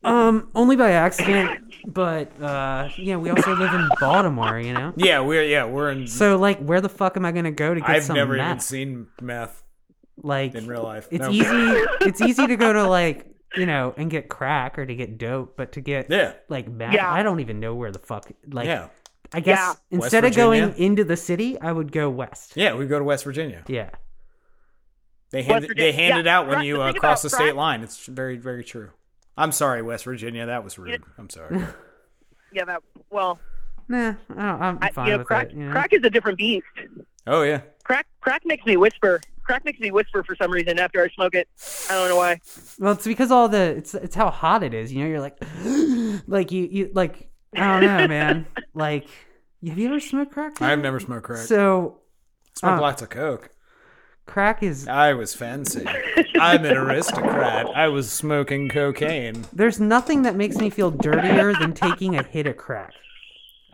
Um, only by accident, but uh, yeah, we also live in Baltimore, you know. Yeah, we're yeah, we're in So like, where the fuck am I gonna go to get I've some never even meth? seen meth like, in real life. it's No. easy. It's easy to go to like you know and get crack or to get dope, but to get Yeah. like meth, Yeah. I don't even know where the fuck. Like, yeah. I guess Yeah. Instead of going Virginia? into the city, I would go west. Yeah, we go to West Virginia. Yeah. They West hand it, Virginia. they hand Yeah, it out when crack- you the uh, thing cross the about state crack- line. It's very very true. I'm sorry, West Virginia. That was rude. I'm sorry. yeah. That well, Nah, I don't, I'm fine you know, with crack it. You know? crack is a different beast. Oh yeah. Crack crack makes me whisper. Crack makes me whisper for some reason after I smoke it. I don't know why. Well, it's because all the it's it's how hot it is. You know, you're like, like you you like I don't know, man. Like, have you ever smoked crack? I've never smoked crack. So smoked uh, lots of coke. Crack is I was fancy. I'm an aristocrat. I was smoking cocaine. there's nothing that makes me feel dirtier than taking a hit of crack.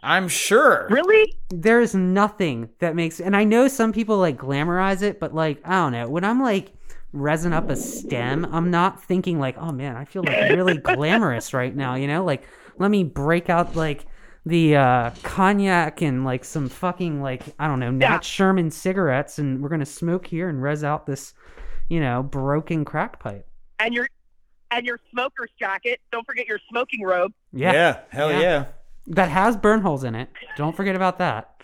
I'm sure. Really? There is nothing that makes and I know some people like glamorize it, but like I don't know. When I'm like resin up a stem, I'm not thinking like, oh man, I feel like really glamorous right now, you know? Like let me break out like the uh cognac and like some fucking like I don't know, Nat Yeah. Sherman cigarettes and we're gonna smoke here and res out this, you know, broken crack pipe. And your and your smoker's jacket. Don't forget your smoking robe. Yeah. Yeah. hell Yeah. yeah. That has burn holes in it. Don't forget about that.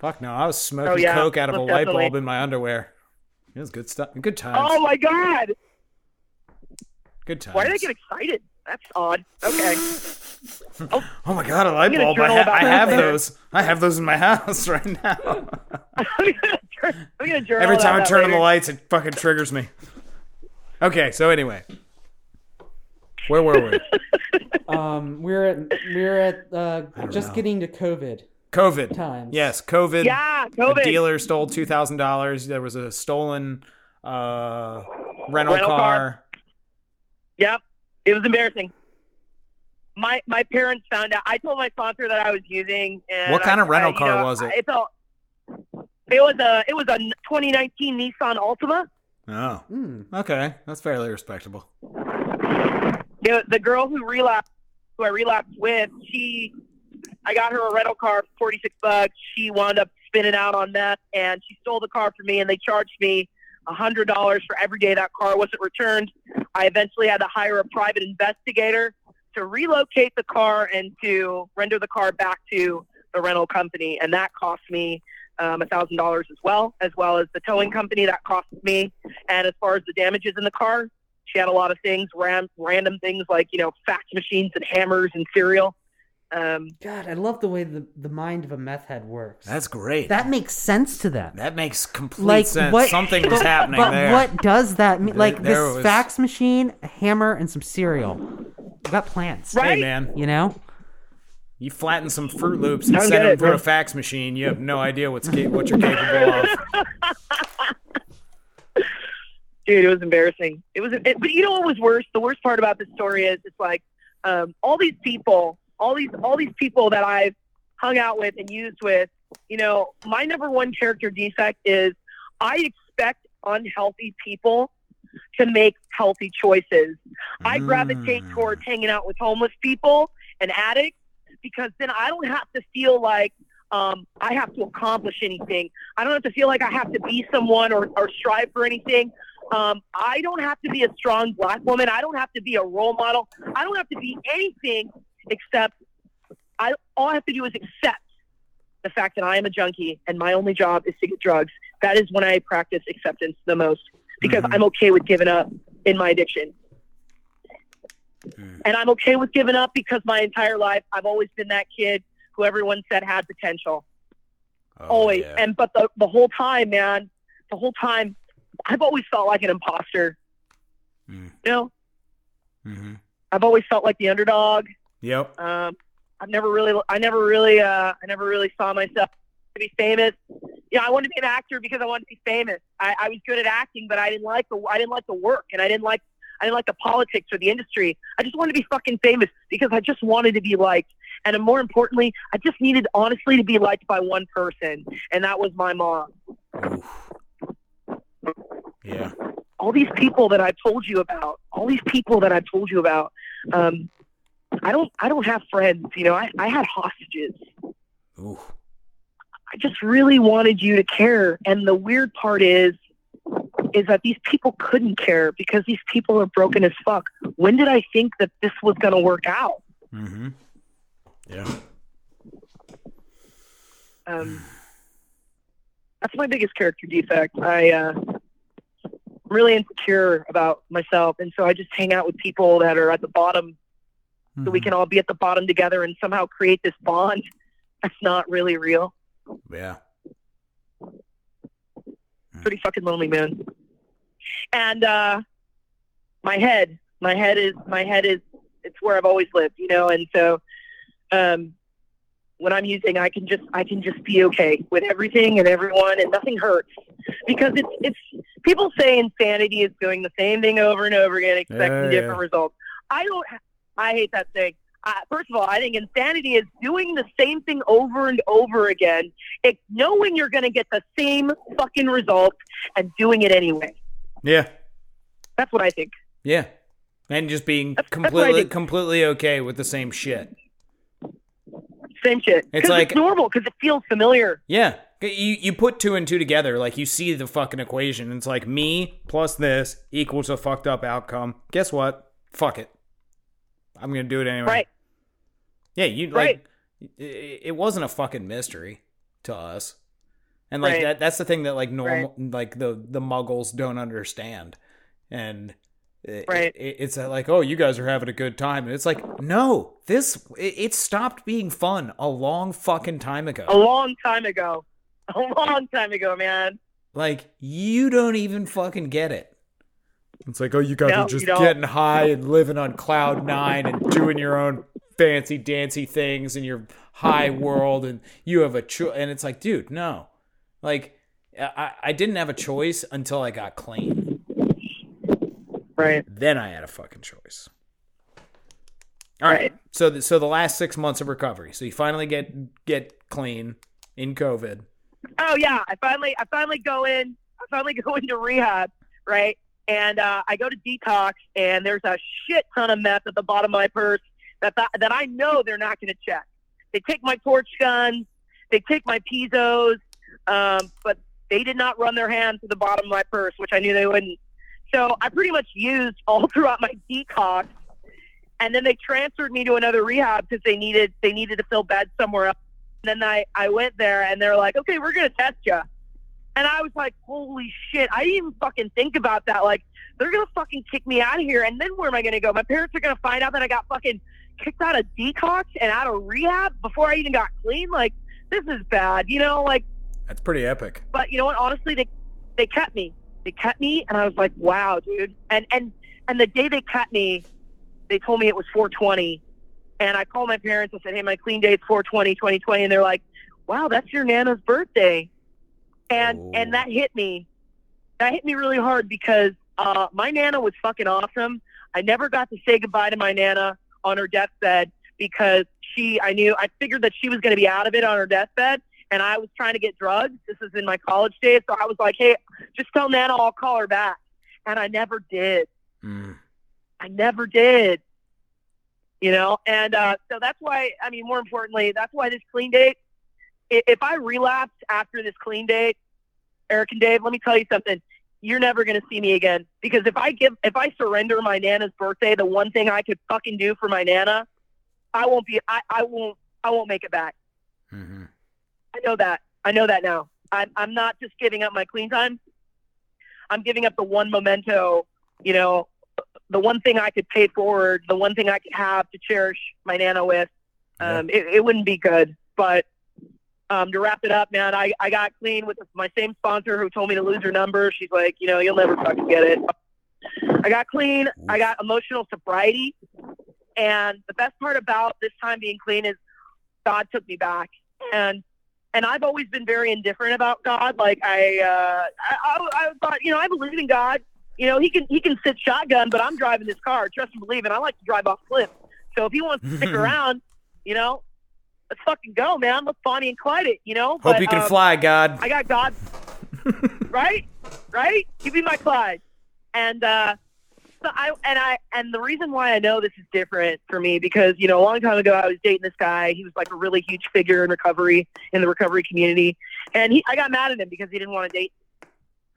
Fuck no, I was smoking Oh, yeah, coke out of a most light definitely. bulb in my underwear. It was good stuff. Good times. Oh my god! good times. Why did I get excited? That's odd. Okay. Oh my god, a light gonna bulb! I, ha- I have later. those. I have those in my house right now. I'm gonna jour- journal Every time I turn that on the lights, it fucking triggers me. Okay, so anyway, where were we? Um, we're at we're at uh, just know. getting to COVID COVID. times. Yes, COVID. Yeah, A COVID. dealer stole two thousand dollars. There was a stolen uh, rental, Rental car. car. Yep. It was embarrassing. My my parents found out. I told my sponsor that I was using. And What kind I- of rental I- car know, was it? It's a. It was a it was a 2019 Nissan Altima. Oh, Hmm. okay, that's fairly respectable. The, the girl who relapsed, who I relapsed with, she, I got her a rental car for 46 bucks. She wound up spinning out on that, and she stole the car from me, and they charged me a hundred dollars for every day that car wasn't returned. I eventually had to hire a private investigator to relocate the car and to render the car back to the rental company, and that cost me um, a thousand dollars as well, as well as the towing company that cost me. And as far as the damages in the car, she had a lot of things, ran, random things like you know fax machines and hammers and cereal. Um, God, I love the way the, the mind of a meth head works. That's great. that makes sense to them. that makes complete like sense. what Something was happening but there. what does that mean? Like there this was- fax machine, a hammer, and some cereal. We got plants, Right? Hey man, You know, you flatten some Fruit Loops and Don't send get them it, through a fax machine. You have no idea what's ca- what you're capable of. dude, it was embarrassing. It was, it, but you know what was worse? The worst part about this story is it's like um, all these people, all these all these people that I've hung out with and used with. You know, my number one character defect is I expect unhealthy people to make healthy choices. I gravitate Mm. towards hanging out with homeless people and addicts because then I don't have to feel like um, I have to accomplish anything. I don't have to feel like I have to be someone or, or strive for anything. Um, I don't have to be a strong black woman. I don't have to be a role model. I don't have to be anything except I. All I have to do is accept the fact that I am a junkie and my only job is to get drugs. That is when I practice acceptance the most because Mhm. I'm okay with giving up in my addiction. Mm. And I'm okay with giving up because my entire life I've always been that kid who everyone said had potential. Oh, always. yeah. And but the the whole time, man, the whole time I've always felt like an imposter. Mm. You know? Mm-hmm. I've always felt like the underdog. Yep. Um, I've never really, I never really, uh, I never really saw myself to be famous. You know, I wanted to be an actor because I wanted to be famous. I, I was good at acting, but I didn't like the, I didn't like the work, and I didn't like, I didn't like the politics or the industry. I just wanted to be fucking famous because I just wanted to be liked, and more importantly, I just needed honestly to be liked by one person, and that was my mom. Oof. Yeah. all these people that I've told you about, all these people that I've told you about, um, I don't, I don't have friends. You know, I, I had hostages. Ooh. I just really wanted you to care. And the weird part is, is that these people couldn't care because these people are broken as fuck. When did I think that this was going to work out? Mm-hmm. Yeah. Um, that's my biggest character defect. I, uh, I'm really insecure about myself. And so I just hang out with people that are at the bottom so we Mhm. can all be at the bottom together and somehow create this bond that's not really real. Yeah. Pretty fucking lonely, man. And uh, my head, my head is my head is it's where I've always lived, you know. And so um, when I'm using, I can just I can just be okay with everything and everyone, and nothing hurts because it's it's people say insanity is doing the same thing over and over again, expecting Yeah, different results. I don't. I hate that thing. Uh, first of all, I think insanity is doing the same thing over and over again, it's knowing you're going to get the same fucking result and doing it anyway. Yeah. That's what I think. Yeah. And just being That's- that's completely did. completely okay with the same shit. Same shit. It's like- normal because it feels familiar. Yeah. You you put two and two together, like you see the fucking equation. It's like me plus this equals a fucked up outcome. Guess what? Fuck it. I'm gonna do it anyway. Right. Yeah, you Right. like it, it wasn't a fucking mystery to us. And like Right. that that's the thing that like normal like the the muggles don't understand. And it, Right. it, it's like, "Oh, you guys are having a good time." And it's like, "No, this it, it stopped being fun a long fucking time ago." A long time ago. A long time ago, man. Like you don't even fucking get it. It's like, oh, you guys No, are just getting high and living on cloud nine and doing your own fancy dancy things in your high world, and you have a choice. And it's like, dude, no. Like, I, I didn't have a choice until I got clean. Right. Then I had a fucking choice. All right. Right. So, the, so the last six months of recovery. So you finally get get clean in COVID. Oh yeah, I finally I finally go in I finally go into rehab, right? And uh, I go to detox, and there's a shit ton of meth at the bottom of my purse that that, I know they're not going to check. They take my torch guns, they take my pizzos. um, but they did not run their hand to the bottom of my purse, which I knew they wouldn't. So I pretty much used all throughout my detox, and then they transferred me to another rehab because they needed they needed to fill beds somewhere else. And then I I went there, and they're like, "Okay, we're gonna test you." And I was like, "Holy shit!" I didn't even fucking think about that. Like, they're gonna fucking kick me out of here, and then where am I gonna go? My parents are gonna find out that I got fucking kicked out of detox and out of rehab before I even got clean. Like, this is bad, you know? Like, That's pretty epic. but you know what? Honestly, they they kept me. They kept me, and I was like, wow, dude. And and and the day they kept me, they told me it was 420, and I called my parents and said, hey, my clean date's 420, 2020, and they're like, wow, that's your nana's birthday, and Oh. and that hit me. That hit me really hard because uh, my nana was fucking awesome. I never got to say goodbye to my nana on her deathbed because she, I knew, I figured that she was going to be out of it on her deathbed and I was trying to get drugs. This is in my college days. So I was like, hey, just tell Nana I'll call her back. And I never did. Mm. I never did. You know, and uh, so that's why, I mean, more importantly, that's why this clean date, if I relapse after this clean date, Eric and Dave, let me tell you something. You're never going to see me again because if I give, if I surrender my Nana's birthday, the one thing I could fucking do for my Nana, I won't be, I, I won't, I won't make it back. hmm I know that. I know that now. I'm I'm not just giving up my clean time. I'm giving up the one memento, you know, the one thing I could pay forward, the one thing I could have to cherish my nana with. Um, it, it wouldn't be good. But um, to wrap it up, man, I, I got clean with my same sponsor who told me to lose her number. She's like, you know, you'll never fucking get it. I got clean. I got emotional sobriety. And the best part about this time being clean is God took me back. And and I've always been very indifferent about God. Like I, uh, I, I, I thought, you know, I believe in God. You know, he can he can sit shotgun, but I'm driving this car. Trust and believe, and I like to drive off cliffs. So if he wants to stick around, you know, let's fucking go, man. Let's Bonnie and Clyde it. You know. Hope But, you can um, fly, God. I got God. right, right. You be my Clyde, and uh, so I and I and the reason why I know this is different for me because you know a long time ago I was dating this guy. He was like a really huge figure in recovery in the recovery community, and he I got mad at him because he didn't want to date.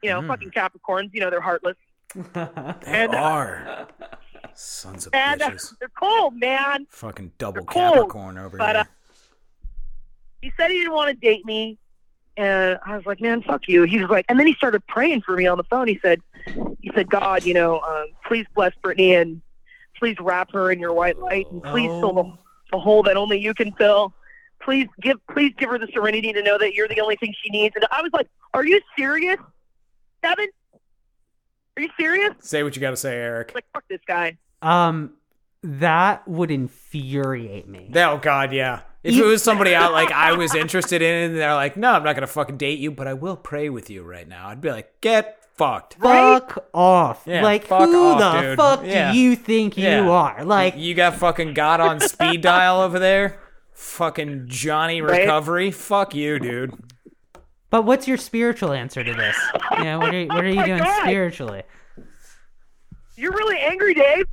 You know, Mm. fucking Capricorns. You know they're heartless They and- are. Sons of and uh, bitches. they're cold, man. Fucking double cold, Capricorn over but, here. He said he didn't want to date me and i was like man fuck you he was like and then he started praying for me on the phone he said he said god you know um, please bless brittany and please wrap her in your white light and please fill the, the hole that only you can fill please give please give her the serenity to know that you're the only thing she needs and i was like are you serious Devin? are you serious Say what you got to say, Eric. like fuck this guy um, that would infuriate me. Oh God, yeah. If You- it was somebody out like I was interested in, and they're like, "No, I'm not gonna fucking date you, but I will pray with you right now," I'd be like, "Get fucked." Fuck off! Yeah, like fuck who off, the dude. fuck Yeah. do you think Yeah. you are? Like You got fucking God on speed dial over there. Fucking Johnny Right? Recovery. Fuck you, dude. But what's your spiritual answer to this? Yeah, what are, what are you oh my doing God. spiritually? you're really angry dave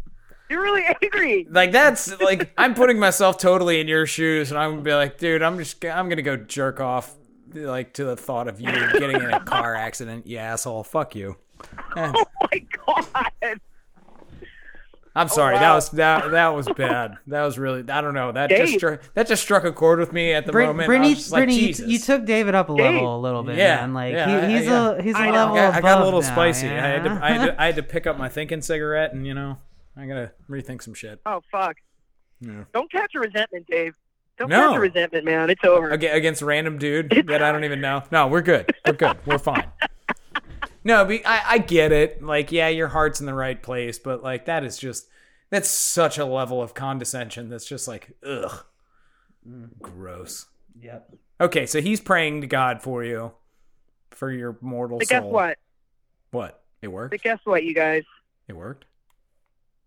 you're really angry Like that's like I'm putting myself totally in your shoes, and I'm gonna be like, dude, I'm just I'm gonna go jerk off, like to the thought of you getting in a car accident, you asshole. Fuck you. Oh my god I'm oh, sorry. That Oh, wow. was that that was bad. That was really I don't know. That just struck that just struck a chord with me at the Brit- moment. I Brittany, like, Brittany, you- Jesus. you, took David up a Dave. level a little bit, Yeah, man. Like yeah, he, he's yeah. a he's a I know. level I got, I got a little now, spicy. yeah? I had to I had to I had to pick up my thinking cigarette, and you know I gotta rethink some shit. Oh fuck! Yeah. Don't catch a resentment, Dave. Don't No. catch a resentment, man. It's over. Aga- against random dude that I don't even know. No, we're good. We're good. We're fine. No, but I, I get it. Like, yeah, your heart's in the right place, but like that is just that's such a level of condescension that's just like ugh, gross. Yep. Okay, so he's praying to God for you, for your mortal But soul. guess what? What? It worked. But guess what, you guys? It worked.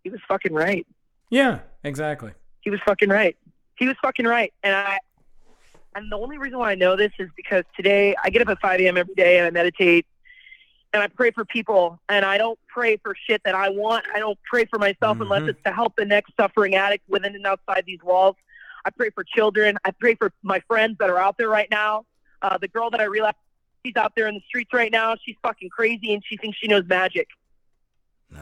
He was fucking right. Yeah, exactly. He was fucking right. He was fucking right. And I, and the only reason why I know this is because today I get up at 5 a.m. every day and I meditate and I pray for people. And I don't pray for shit that I want. I don't pray for myself unless Mhm. it's to help the next suffering addict within and outside these walls. I pray for children. I pray for my friends that are out there right now. Uh, the girl that I realized she's out there in the streets right now. She's fucking crazy, and she thinks she knows magic.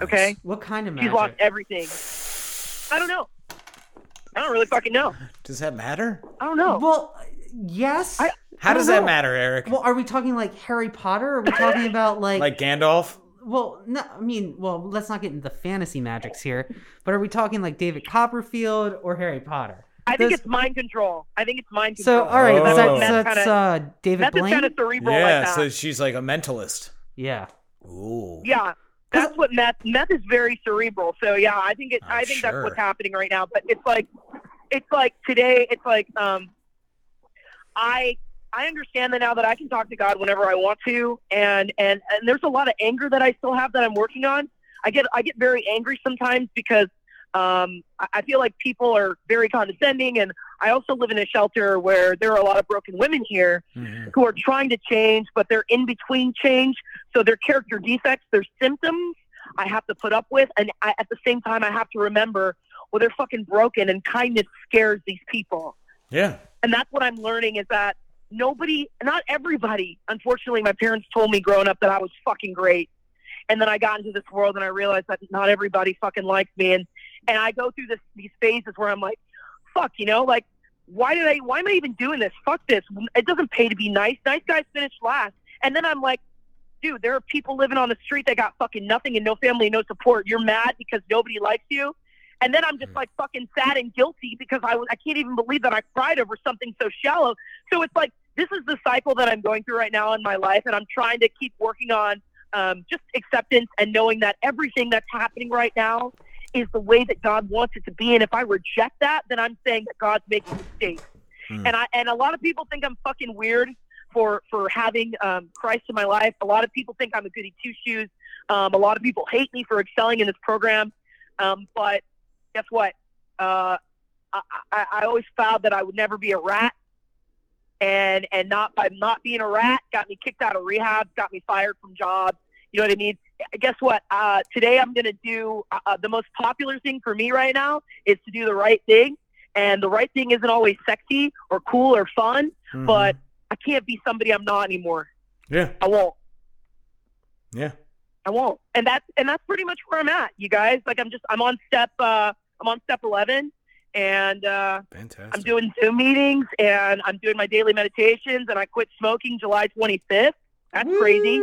Okay, What kind of magic? she's lost everything. I don't know. I don't really fucking know. Does that matter? I don't know. Well, yes. I- How I does don't that know. matter, Eric? well, are we talking like Harry Potter? Or are we talking about like, like Gandalf? Well, no, I mean, well, let's not get into the fantasy magics here. But are we talking like David Copperfield or Harry Potter? I think Those- it's mind control. I think it's mind control. So, all right, Oh. so That's- that's, that's that's uh, David That's just Blaine. kind of cerebral Yeah, like that. so she's like a mentalist. yeah. Ooh. Yeah, that's what meth. Meth is very cerebral. So yeah, I think it. I'm I think sure. that's what's happening right now. But it's like, it's like today. It's like um, I I understand that now that I can talk to God whenever I want to, and and and there's a lot of anger that I still have that I'm working on. I get I get very angry sometimes because um, I, feel like people are very condescending, and I also live in a shelter where there are a lot of broken women here Mhm. who are trying to change, but they're in between change. So their character defects, their symptoms, I have to put up with, and I, at the same time, I have to remember, well, they're fucking broken, and kindness scares these people. Yeah. And that's what I'm learning is that nobody, not everybody. Unfortunately, my parents told me growing up that I was fucking great, and then I got into this world and I realized that not everybody fucking likes me, and and I go through this these phases where I'm like, fuck, you know, like why did I? Why am I even doing this? Fuck this. It doesn't pay to be nice. Nice guys finish last, and then I'm like. Dude, there are people living on the street that got fucking nothing and no family, and no support. You're mad because nobody likes you, and then I'm just like fucking sad and guilty because I I can't even believe that I cried over something so shallow. So it's like this is the cycle that I'm going through right now in my life, and I'm trying to keep working on um, just acceptance and knowing that everything that's happening right now is the way that God wants it to be. And if I reject that, then I'm saying that God's making mistakes. Hmm. And I and a lot of people think I'm fucking weird for for having um, Christ in my life. A lot of people think I'm a goody two shoes. Um, a lot of people hate me for excelling in this program. Um, but guess what? Uh, I, I, I always vowed that I would never be a rat. And and not by not being a rat got me kicked out of rehab, got me fired from jobs. You know what I mean? Guess what? Uh, today I'm going to do uh, uh, the most popular thing for me right now is to do the right thing. And the right thing isn't always sexy or cool or fun, Mhm. but I can't be somebody I'm not anymore. yeah, I won't. yeah. I won't. And that's and that's pretty much where I'm at, you guys. Like I'm just I'm on step uh I'm on step eleven and uh Fantastic. I'm doing Zoom meetings and I'm doing my daily meditations and I quit smoking July twenty fifth. That's crazy.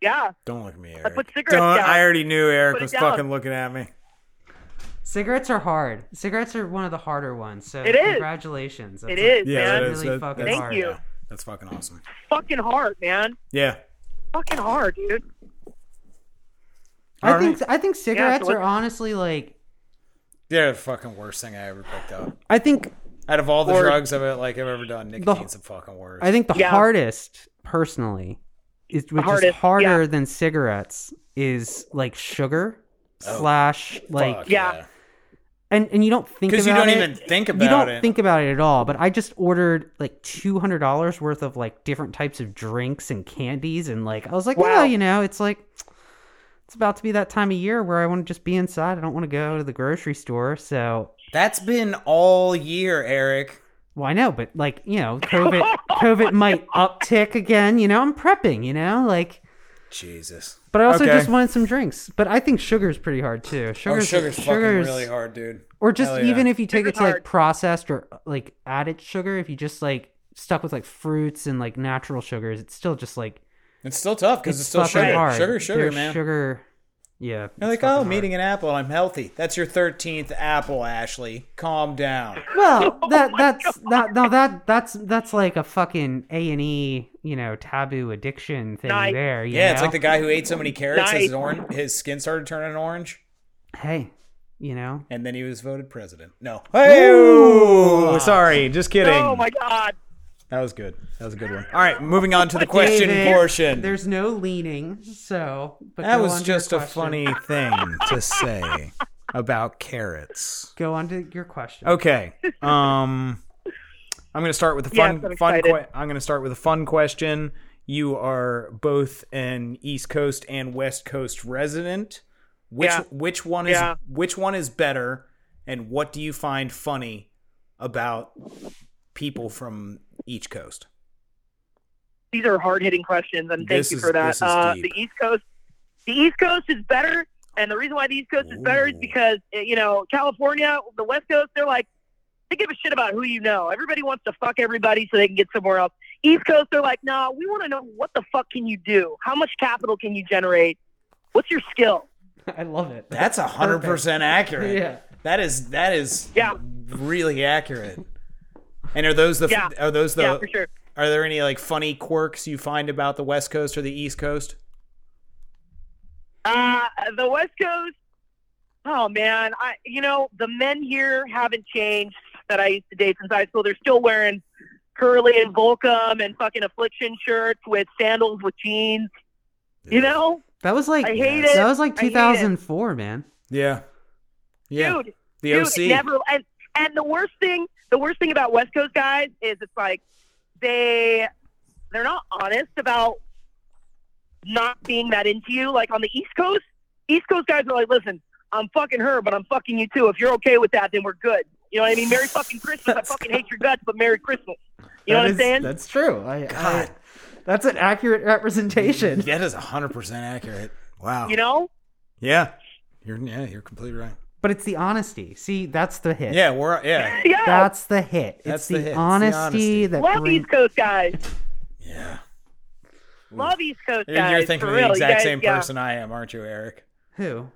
Yeah. Don't look at me, I Eric. put cigarettes Don't. down. I already knew Eric was down. fucking looking at me. Cigarettes are hard. Cigarettes are one of the harder ones. So It is. congratulations. That's It is, Yeah, man. that is. Really that- fucking that's, hard. Thank you. yeah, that's fucking awesome. Fucking hard, man. Yeah. Fucking hard, dude. I All think I think cigarettes let's- are honestly like They're the fucking worst thing I ever picked up. I think Out of all the Or- drugs I've like I've ever done, nicotine's the fucking worst. I think the Yeah. hardest personally is which is harder yeah. than cigarettes is like sugar Oh, slash like Yeah. And and you don't think Because about you don't it. even think about it. you don't it. think about it at all. But I just ordered like two hundred dollars worth of like different types of drinks and candies, and like I was like, Wow. well, you know, it's like it's about to be that time of year where I want to just be inside. I don't want to go to the grocery store. So, That's been all year, Eric. well, I know, but like you know, COVID COVID might uptick again. You know, I'm prepping. You know, like. Jesus. But I also Okay. just wanted some drinks. But I think sugar's pretty hard too. Oh, Sugar's, sugar's, fucking sugar's- really hard, dude. Or just yeah. even if you take it Sugar's to like hard. processed or like added sugar, if you just like stuck with like fruits and like natural sugars, it's still just like It's still tough because it's, it's, still sugar. hard. Sugar, sugar, There's man. Sugar, yeah. You're like, oh, hard. I'm eating an apple. I'm healthy. That's your 13th apple, Ashley. Calm down. Well, oh that my that's that no that that's that's like a fucking A and E, you know, taboo addiction thing Nice. there. You Yeah, it's like the guy who ate so many carrots, Nice. his, orange, his skin started turning orange, hey, you know, and then he was voted president. No. Hey, sorry, just kidding. Oh my god. That was good. That was a good one. All right, moving on to the question David, portion. There's no leaning, so but That was on to your just a funny thing to say about carrots. Go on to your question. Okay. Um I'm going to start with a Yes, fun I'm fun que- I'm going to start with a fun question. You are both an East Coast and West Coast resident. Which Yeah. which one is Yeah. which one is better and what do you find funny about people from each coast? these are hard hitting questions, and thank This you is- for that. this is Uh, deep. the East Coast, the East Coast is better, and the reason why the East Coast is better is because eh, you know California, the West Coast, they're like they give a shit about who you know. Everybody wants to fuck everybody so they can get somewhere else. East Coast, they're like, no, we want to know what the fuck can you do? How much capital can you generate? What's your skill? I love it. That's a hundred percent accurate. Yeah. That is that is Yeah. really accurate. And are those the Yeah. are those the yeah, for sure. are there any like funny quirks you find about the West Coast or the East Coast? Uh, the West Coast. Oh man, I you know the men here haven't changed that I used to date since high school. They're still wearing Hurley and Volcom and fucking affliction shirts with sandals with jeans. You know, That was like I hate Yes. it. that was like I hate it. 2004, man. Yeah. Yeah. dude. the dude, OC. never. And and the worst thing, the worst thing about West Coast guys is it's like they they're not honest about not being that into you. Like on the East Coast, East Coast guys are like, listen, I'm fucking her, but I'm fucking you too. If you're okay with that, then we're good. You know what I mean? Merry fucking Christmas. I fucking hate your guts, but Merry Christmas. You know what I'm saying? That's true. I, God. that's an accurate representation. That is hundred percent accurate. Wow. You know? yeah. You're yeah, you're completely right. But it's the honesty. See, that's the hit. Yeah, we're yeah. Yeah. That's the hit. That's it's the the, hit. It's the honesty, honesty. that Love brings- East Coast guys. Yeah. Love East Coast guys. You're thinking for of the real. Exact guys- same yeah. person I am, aren't you, Eric? Who?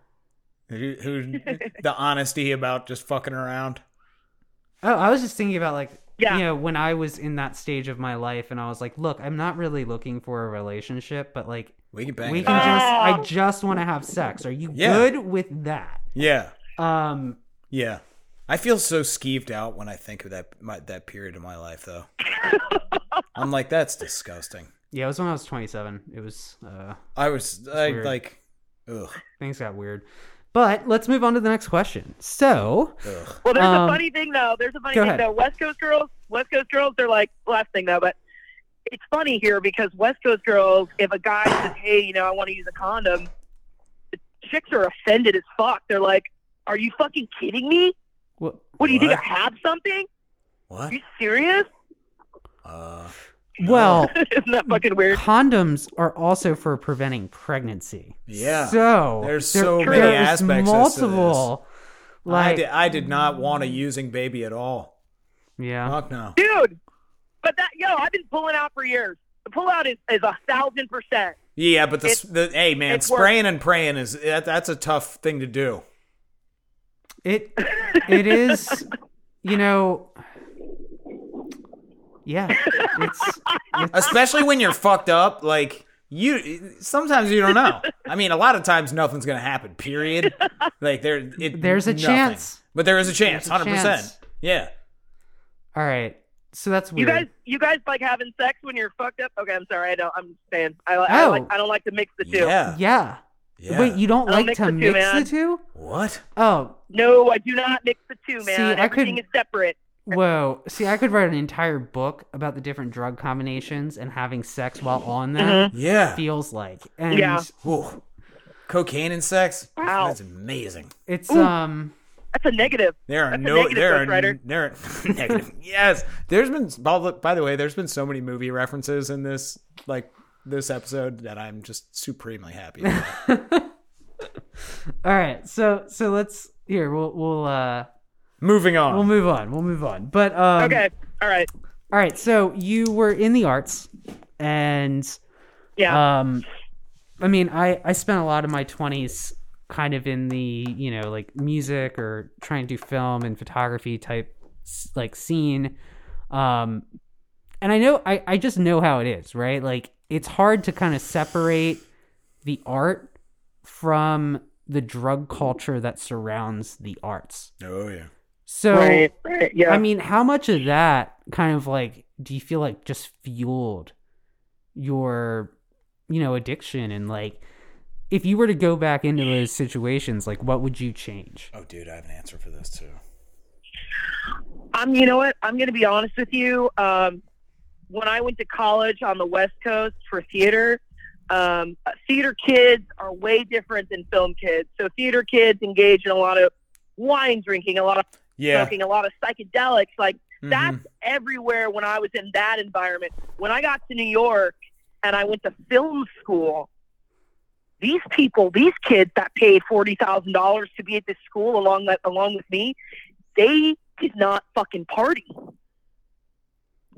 Who, who the honesty about just fucking around? Oh, I was just thinking about like Yeah. you know when I was in that stage of my life, and I was like, look, I'm not really looking for a relationship, but like We can bang we can just Oh. I just want to have sex. Are you Yeah. good with that? Yeah. Um, Yeah. I feel so skeeved out when I think of that my, that period of my life though. I'm like that's disgusting. yeah, it was when I was 27. It was uh I was I weird. like ugh, things got weird. But let's move on to the next question. So, ugh. Well, there's Um, a funny thing though. There's a funny thing ahead. though. West Coast girls, West Coast girls, they're like last thing though, but it's funny here because West Coast girls, if a guy says, "Hey, you know, I want to use a condom," the chicks are offended as fuck. They're like, "Are you fucking kidding me? what What do you think? I have something? What? Are you serious? Uh well, Isn't that fucking weird?" condoms are also for preventing pregnancy. Yeah. So There's there- so many there's aspects as to this. multiple. I Like, did, I did not want a using baby at all. yeah. Fuck no. Dude, but that yo, I've been pulling out for years. The pullout is is a thousand percent. Yeah, but the, It's- the hey man, it's work. spraying and praying is that, that's a tough thing to do. It it is, you know. Yeah, it's, it's Especially when you're fucked up, like you sometimes you don't know. I mean, a lot of times nothing's going to happen, period. Like there it, There's a nothing. chance. But there is a chance, There's 100%. Yeah. all right. So that's weird. You guys, you guys like having sex when you're fucked up? Okay, I'm sorry. I don't. I'm saying I, I, Oh. like. I don't like to mix the two. Yeah. yeah. Yeah. Wait, you don't I don't like mix to the two, mix man. the two? What? Oh, No, I do not mix the two, man. See, I Everything could- is separate. whoa. See, I could write an entire book about the different drug combinations and having sex while on them Mm-hmm. Yeah. feels like. And Yeah. Whoa. Cocaine and sex? Wow. That's amazing. it's Ooh. um That's a negative. There are That's a no negative, there are Ghostwriter. there are negative. yes. There's been by the- by the way, there's been so many movie references in this like this episode that I'm just supremely happy about. all right. So so let's here, we'll we'll uh Moving on. we'll move on. We'll move on. But um Okay. All right. all right. So you were in the arts and Yeah. Um, I mean, I I spent a lot of my twenties kind of in the you know like music or trying to do film and photography type like scene. Um, and I know I I just know how it is, right? Like it's hard to kind of separate the art from the drug culture that surrounds the arts. oh yeah. So right. Right. Yeah. I mean, how much of that kind of like do you feel like just fueled your, you know, addiction and like if you were to go back into those situations, like what would you change? Oh dude, I have an answer for this too. I'm. You know what? I'm going to be honest with you. Um, when I went to college on the West Coast for theater, um, theater kids are way different than film kids. So theater kids engage in a lot of wine drinking, a lot of Yeah. smoking, a lot of psychedelics. Like Mhm. that's everywhere when I was in that environment. When I got to New York and I went to film school. These people, these kids that paid forty thousand dollars to be at this school along that along with me, they did not fucking party.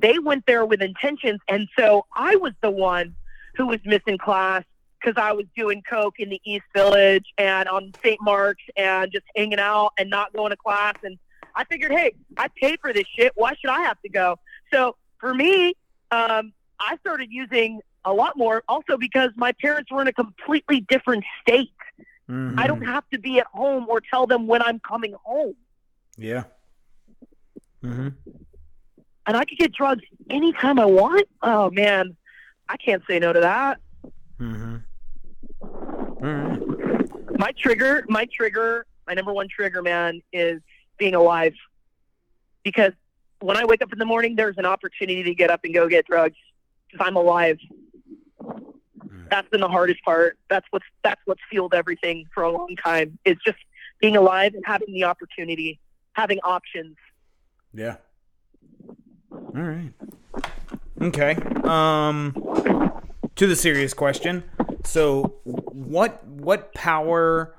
They went there with intentions, and so I was the one who was missing class because I was doing coke in the East Village and on St. Mark's and just hanging out and not going to class. And I figured, hey, I paid for this shit. Why should I have to go? So for me, um, I started using a lot more also because my parents were in a completely different state. Mhm. I don't have to be at home or tell them when I'm coming home. Yeah. Mm-hmm. And I could get drugs anytime I want. Oh, man. I can't say no to that. Mm-hmm. Right. my trigger, my trigger, my number one trigger, man, is being alive. Because when I wake up in the morning, there's an opportunity to get up and go get drugs because I'm alive. That's been the hardest part. That's what's that's what's fueled everything for a long time. Is just being alive and having the opportunity, having options. Yeah. All right. Okay. Um to the serious question. So what what power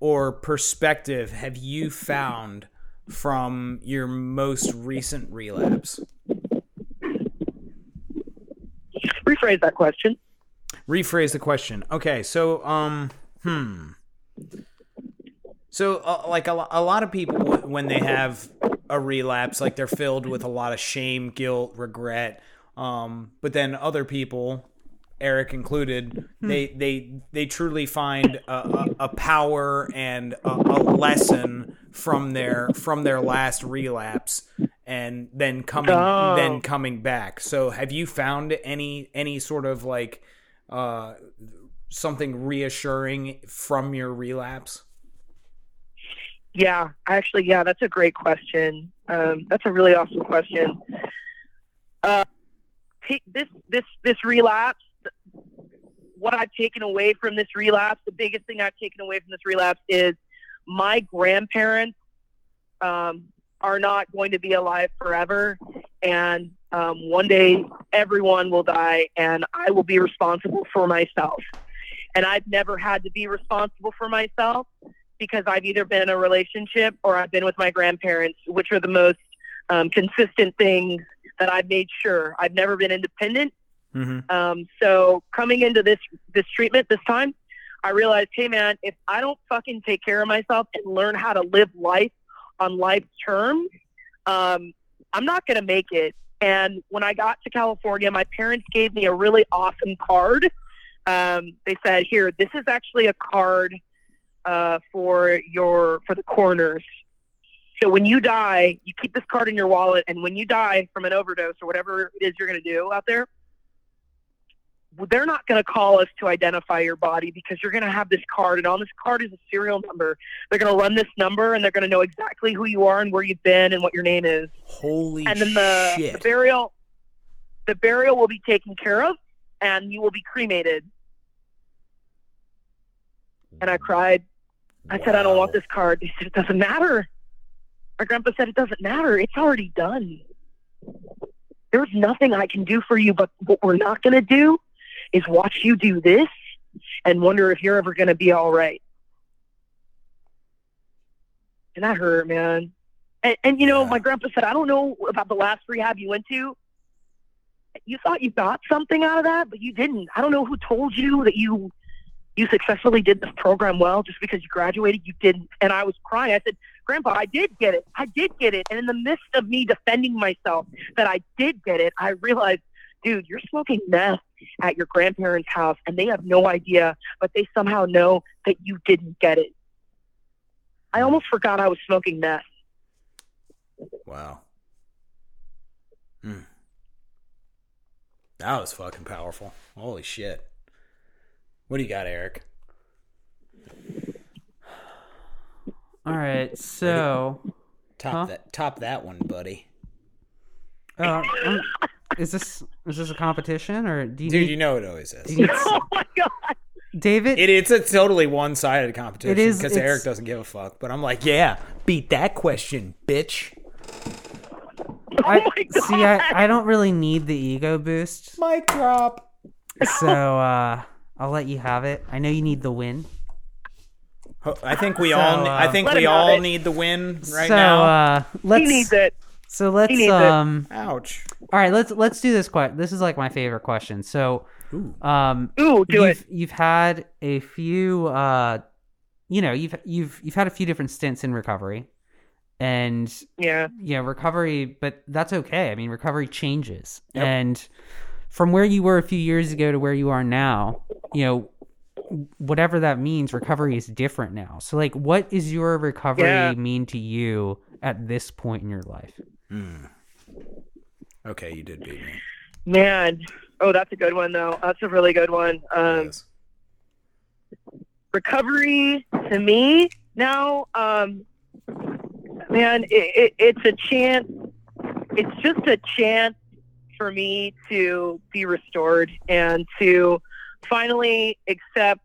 or perspective have you found from your most recent relapse? Rephrase that question. rephrase the question. Okay, so um, hmm. So uh, like a, a lot of people when they have a relapse, like they're filled with a lot of shame, guilt, regret. Um, but then other people, Eric included, they they they truly find a, a, a power and a, a lesson from their from their last relapse and then coming Oh. then coming back. So have you found any any sort of like uh something reassuring from your relapse? Yeah, actually, yeah, that's a great question. Um, that's a really awesome question. Uh, this this this relapse. What I've taken away from this relapse, the biggest thing I've taken away from this relapse is my grandparents um, are not going to be alive forever, and um, one day everyone will die, and I will be responsible for myself. And I've never had to be responsible for myself because I've either been in a relationship or I've been with my grandparents, which are the most um, consistent things that I've made sure. I've never been independent. Mm-hmm. Um, so coming into this this treatment this time, I realized, hey man, if I don't fucking take care of myself and learn how to live life on life's terms, um, I'm not gonna make it. And when I got to California, my parents gave me a really awesome card. Um, they said, "Here, this is actually a card uh, for your for the coroners. So when you die, you keep this card in your wallet, and when you die from an overdose or whatever it is you're going to do out there, they're not going to call us to identify your body because you're going to have this card, and on this card is a serial number. They're going to run this number, and they're going to know exactly who you are and where you've been and what your name is. Holy And then the, shit! the burial, the burial will be taken care of, and you will be cremated. And I cried. I said, I don't want this card. He said, it doesn't matter. My grandpa said, it doesn't matter. It's already done. There's nothing I can do for you, but what we're not going to do is watch you do this and wonder if you're ever going to be all right. And that hurt, man. And, and you know, Yeah. my grandpa said, I don't know about the last rehab you went to. You thought you got something out of that, but you didn't. I don't know who told you that you you successfully did this program well just because you graduated. You didn't. And I was crying. I said, Grandpa, I did get it. I did get it. And in the midst of me defending myself that I did get it, I realized, dude, you're smoking meth at your grandparents' house and they have no idea, but they somehow know that you didn't get it. I almost forgot I was smoking meth. Wow. Hmm. That was fucking powerful. Holy shit. What do you got, Eric? All right, so Top Huh? that top that one, buddy. uh, um, is this is this a competition or do you Dude, need, you know it always is. need Oh my God. David? It, it's a totally one sided competition because Eric doesn't give a fuck. But I'm like, yeah, beat that question, bitch. Oh I, my God. see, I, I don't really need the ego boost. Mic drop. So uh, I'll let you have it. I know you need the win. I think we So, all. ne- I uh, think Let we all it. need the win right so now. uh, let's he needs it. so let's needs it. um Ouch. all right let's let's do this question. This is like my favorite question. So um Ooh, do you've it. you've had a few uh you know you've you've you've had a few different stints in recovery and Yeah. yeah recovery but that's okay i mean recovery changes Yep. and from where you were a few years ago to where you are now you know whatever that means recovery is different now so like what is your recovery Yeah. mean to you at this point in your life Okay, you did beat me. Man. Oh, that's a good one though. That's a really good one. Um, Yes. recovery to me now, um, man, it, it, it's a chance. It's just a chance for me to be restored and to finally accept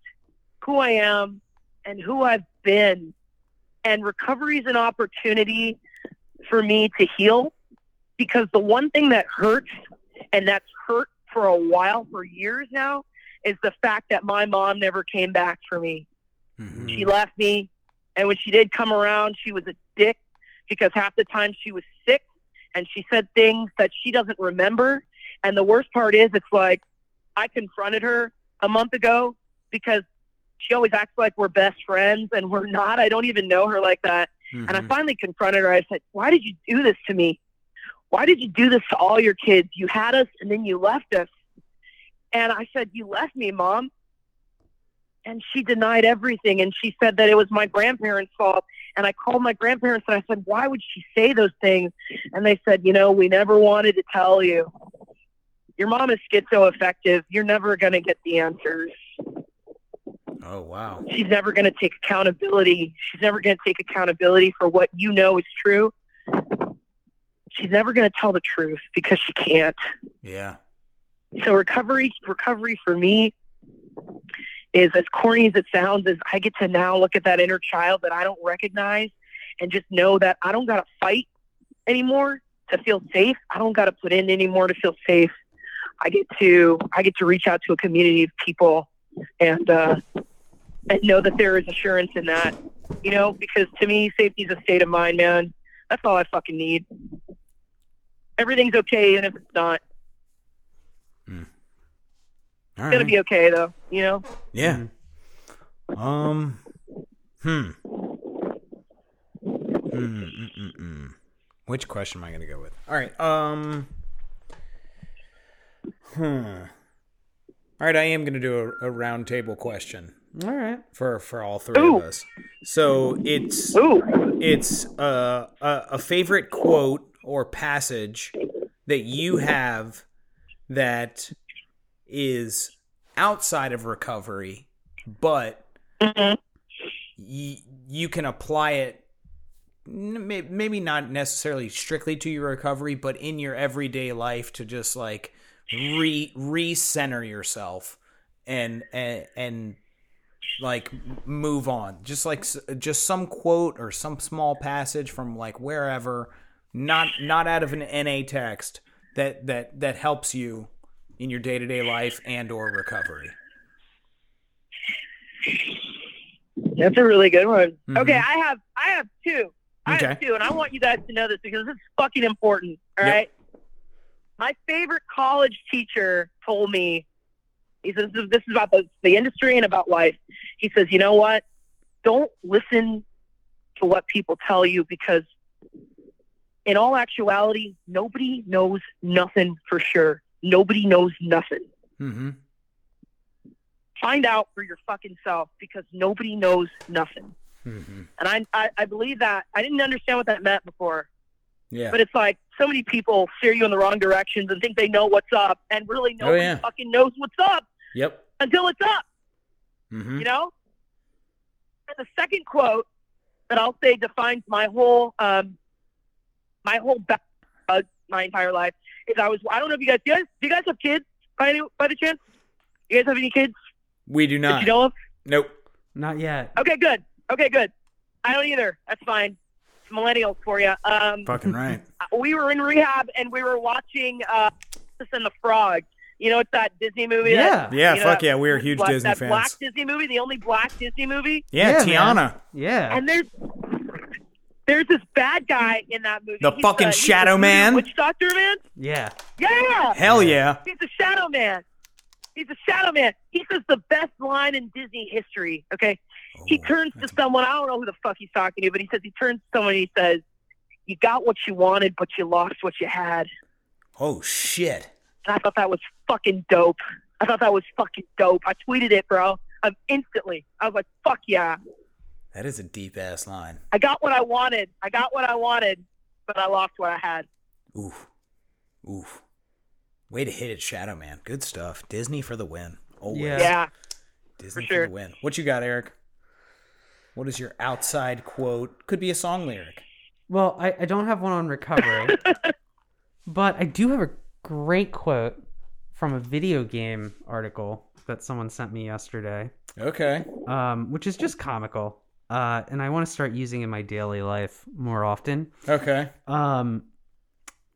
who I am and who I've been. And recovery is an opportunity for me to heal because the one thing that hurts and that's hurt for a while, for years now, is the fact that my mom never came back for me. Mhm. She left me, and when she did come around, she was a dick because half the time she was sick and she said things that she doesn't remember. And the worst part is, it's like I confronted her a month ago because she always acts like we're best friends, and we're not. I don't even know her like that. And I Mhm. finally confronted her. I said, Why did you do this to me? Why did you do this to all your kids? You had us and then you left us. And I said, You left me, Mom. And she denied everything. And she said that it was my grandparents' fault. And I called my grandparents and I said, Why would she say those things? And they said, You know, we never wanted to tell you. Your mom is schizoaffective. You're never going to get the answers Oh wow. she's never going to take accountability. She's never going to take accountability for what you know is true. She's never going to tell the truth because she can't. Yeah. So recovery, recovery for me is as corny as it sounds. Is I get to now look at that inner child that I don't recognize, and just know that I don't got to fight anymore to feel safe. I don't got to put in anymore to feel safe. I get to I get to reach out to a community of people and uh, and know that there is assurance in that. You know, because to me, safety is a state of mind, man. That's all I fucking need. Everything's okay, and if it's not. All It's gonna be okay, though. You know. Yeah. Um. Hmm. Hmm. mm, mm, mm. Which question am I going to go with? All right. Um. Hmm. All right. I am going to do a, a round table question all right for for all three Ooh. of us. So it's Ooh. it's uh, a a favorite quote or passage that you have that is outside of recovery, but Mhm. y- you can apply it maybe not necessarily strictly to your recovery but in your everyday life to just like re recenter yourself and and, and like move on just like just some quote or some small passage from like wherever not not out of an NA text that that that helps you in your day-to-day life and or recovery That's a really good one. Mhm. Okay, I have I have two. I have Okay. two, and I want you guys to know this because this is fucking important. All Yep. right. My favorite college teacher told me, he says this is about the, the industry and about life. He says, you know what? Don't listen to what people tell you because, in all actuality, nobody knows nothing for sure. Nobody knows nothing. mm-hmm. Find out for your fucking self because nobody knows nothing. Mm-hmm. And I, I, I believe that. I didn't understand what that meant before. yeah But it's like so many people steer you in the wrong directions and think they know what's up, and really nobody Oh, yeah. fucking knows what's up yep until it's up. mm-hmm. You know. And the second quote that I'll say defines my whole um, my whole back, uh, my entire life is I was I don't know if you guys do you guys, do you guys have kids by any by the chance? You guys have any kids we do that not you know of? nope not yet Okay, good. Okay, good. I don't either. That's fine. It's millennials for you. Um, fucking right we were in rehab and we were watching uh, and the Frog, You know, it's that Disney movie. Yeah. that- Yeah, you know, fuck that yeah, we're huge black, Disney that fans. black Disney movie, the only black Disney movie. Yeah, Yeah, man. Tiana. Yeah. And there's there's this bad guy in that movie. The He's fucking he's Shadow the Man? Witch Doctor man. yeah. Yeah. Hell yeah. He's a shadow man. He's a shadow man. He says the best line in Disney history. Okay. He Oh, turns to someone, I don't know who the fuck he's talking to, but he says he turns to someone and he says, You got what you wanted, but you lost what you had. Oh shit. And I thought that was fucking dope. I thought that was fucking dope. I tweeted it, bro. Um, instantly. I was like, fuck yeah. That is a deep ass line. I got what I wanted. I got what I wanted, but I lost what I had. Oof. Oof. Way to hit it, Shadow Man. Good stuff. Disney for the win. Always. Yeah. Yeah. Disney for for, the win. What you got, Eric? What is your outside quote? Could be a song lyric. Well, I, I don't have one on recovery, but I do have a great quote from a video game article that someone sent me yesterday, Okay. um, which is just comical. Uh, and I want to start using in my daily life more often. Okay. Um,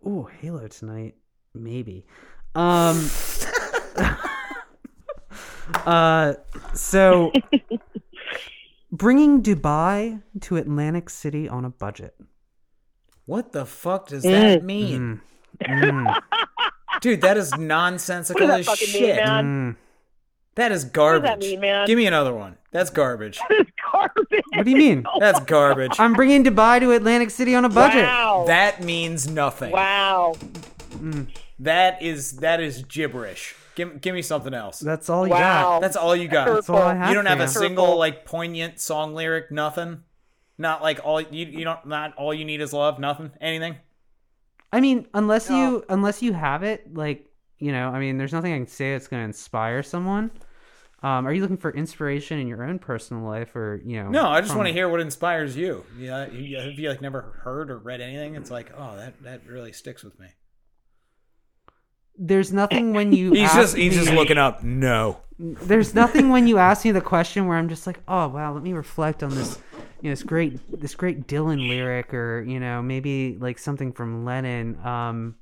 oh, Halo tonight, maybe. Um, uh, so bringing Dubai to Atlantic City on a budget. What the fuck does that Mm. mean? Mm, mm, Dude, that is nonsensical What does as that fucking mean, shit. man? mm. That is What garbage. does that mean, man? Give me another one. That's garbage. It's garbage. What do you mean? That's garbage. I'm bringing Dubai to Atlantic City on a budget. Wow. That means nothing. wow. Mm. That is that is gibberish. Give, give me something else. That's all you Wow. got. That's all you got. That's all I have. You don't have a single like poignant song lyric, nothing. Not like all you you don't not all you need is love, nothing, anything. I mean, unless you unless you have it, like you know, I mean, there's nothing I can say that's going to inspire someone. Um, are you looking for inspiration in your own personal life, or you know? No, I just from- want to hear what inspires you. Yeah, you, have you like never heard or read anything? It's like, oh, that that really sticks with me. There's nothing when you. He's ask just he's just looking up. No. There's nothing when you ask me the question where I'm just like, oh wow, let me reflect on this, you know, this great this great Dylan lyric, or you know, maybe like something from Lennon. Um,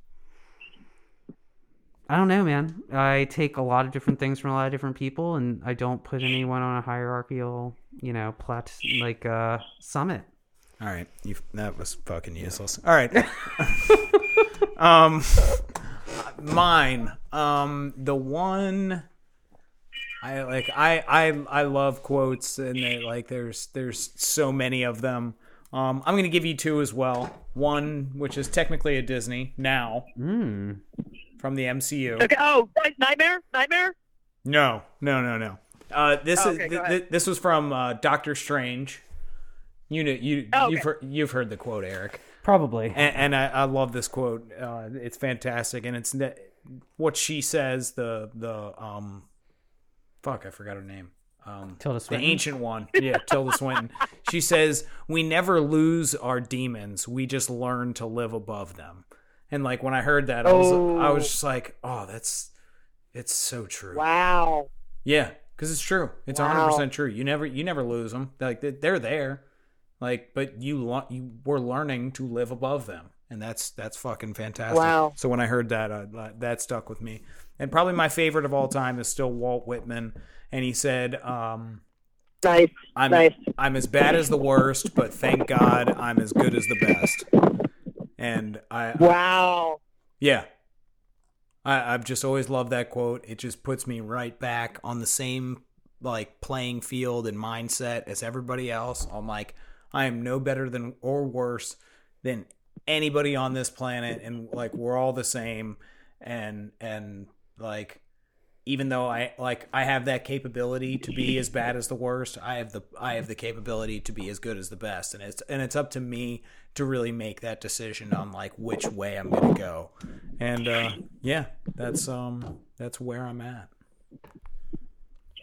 I don't know, man. I take a lot of different things from a lot of different people, and I don't put anyone on a hierarchical, you know, plat like uh summit. All right, you that was fucking useless. All right. um mine um the one I like I I I love quotes and they like there's there's so many of them. Um I'm going to give you two as well. One which is technically a Disney now Mm. From the MCU. Okay. Oh, Nightmare? Nightmare? No, no, no, no. Uh, this Oh, is okay, th- go ahead. th- this was from uh, Doctor Strange. You know, you Oh, okay. you've heard, you've heard the quote, Eric, Probably. and, and I, I love this quote. Uh, it's fantastic, and it's ne- what she says. The the um, fuck, I forgot her name. Um, Tilda the ancient one, yeah, Tilda Swinton. She says, "We never lose our demons. We just learn to live above them." And like when I heard that, I was I was Oh. just like, "Oh, that's it's so true." Wow. Yeah, because it's true. It's hundred percent true. You never you never lose them. Like they- they're there, like but you you were learning to live above them, and that's that's fucking fantastic. Wow. So when I heard that, uh, that- that stuck with me. And probably my favorite of all time is still Walt Whitman, and he said, um, Nice. "I'm Nice. I'm as bad as the worst, but thank God I'm as good as the best." And I Wow. yeah. I, I've just always loved that quote. It just puts me right back on the same like playing field and mindset as everybody else. I'm like, I am no better than or worse than anybody on this planet and like we're all the same and and like even though I like I have that capability to be as bad as the worst, I have the I have the capability to be as good as the best, and it's and it's up to me to really make that decision on like which way I'm gonna go, and uh, yeah, that's um that's where I'm at.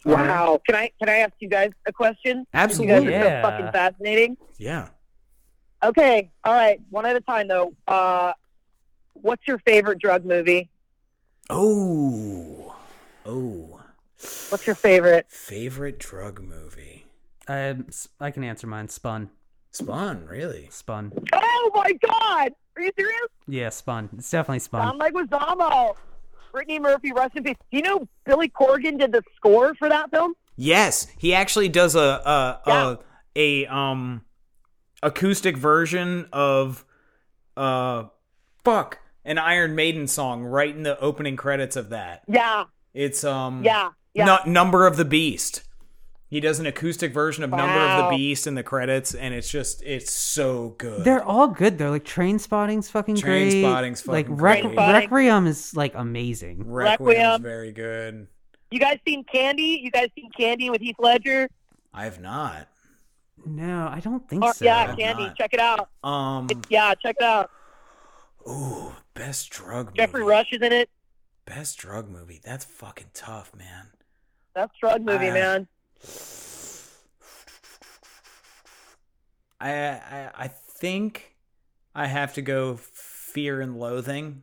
Wow. Can I can I ask you guys a question? Absolutely. You guys are Yeah. so fucking fascinating. Yeah. Okay. All right. One at a time though. Uh, what's your favorite drug movie? Oh, oh, What's your favorite? favorite drug movie? I I can answer mine. Spun. Spawn, really? Spun. Oh my God! Are you serious? Yeah, spun. It's definitely spun. Sound like Wazamo. Brittany Murphy, rest in peace. Do you know Billy Corgan did the score for that film? Yes, he actually does a a Yeah. a, a um acoustic version of uh fuck an Iron Maiden song right in the opening credits of that. Yeah, It's um yeah, yeah. Nu- Number of the Beast. He does an acoustic version of Number of the Beast in the credits, and it's just it's so good. They're all good though. Like Trainspotting's fucking great. Trainspotting's like fucking Rec- great. Requiem is like amazing. Requiem's Requiem. very good. You guys seen Candy? You guys seen Candy with Heath Ledger? I have not. No, I don't think Or, so. yeah, Candy. not. Check it out. Um. Yeah, check it out. Ooh, best drug Geoffrey movie. Rush is in it. Best drug movie. That's fucking tough, man. That's drug movie, I- man. I I I think I have to go Fear and Loathing.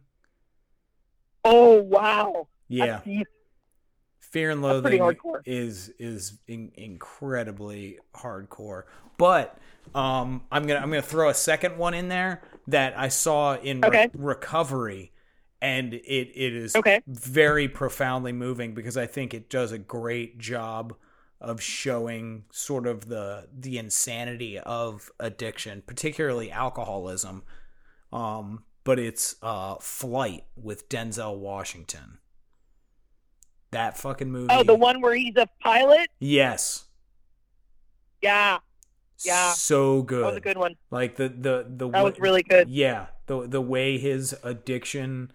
Oh wow. Yeah, Fear and Loathing is is in, incredibly hardcore. But um, I'm gonna I'm gonna throw a second one in there that I saw in Re- Recovery, and it it is Okay. very profoundly moving because I think it does a great job of showing sort of the the insanity of addiction, particularly alcoholism. Um, but it's uh, Flight with Denzel Washington. That fucking movie. Oh, the one where he's a pilot? Yes. Yeah, Yeah. So good. that was a good one. Like the the the That wa- was really good. Yeah, the the way his addiction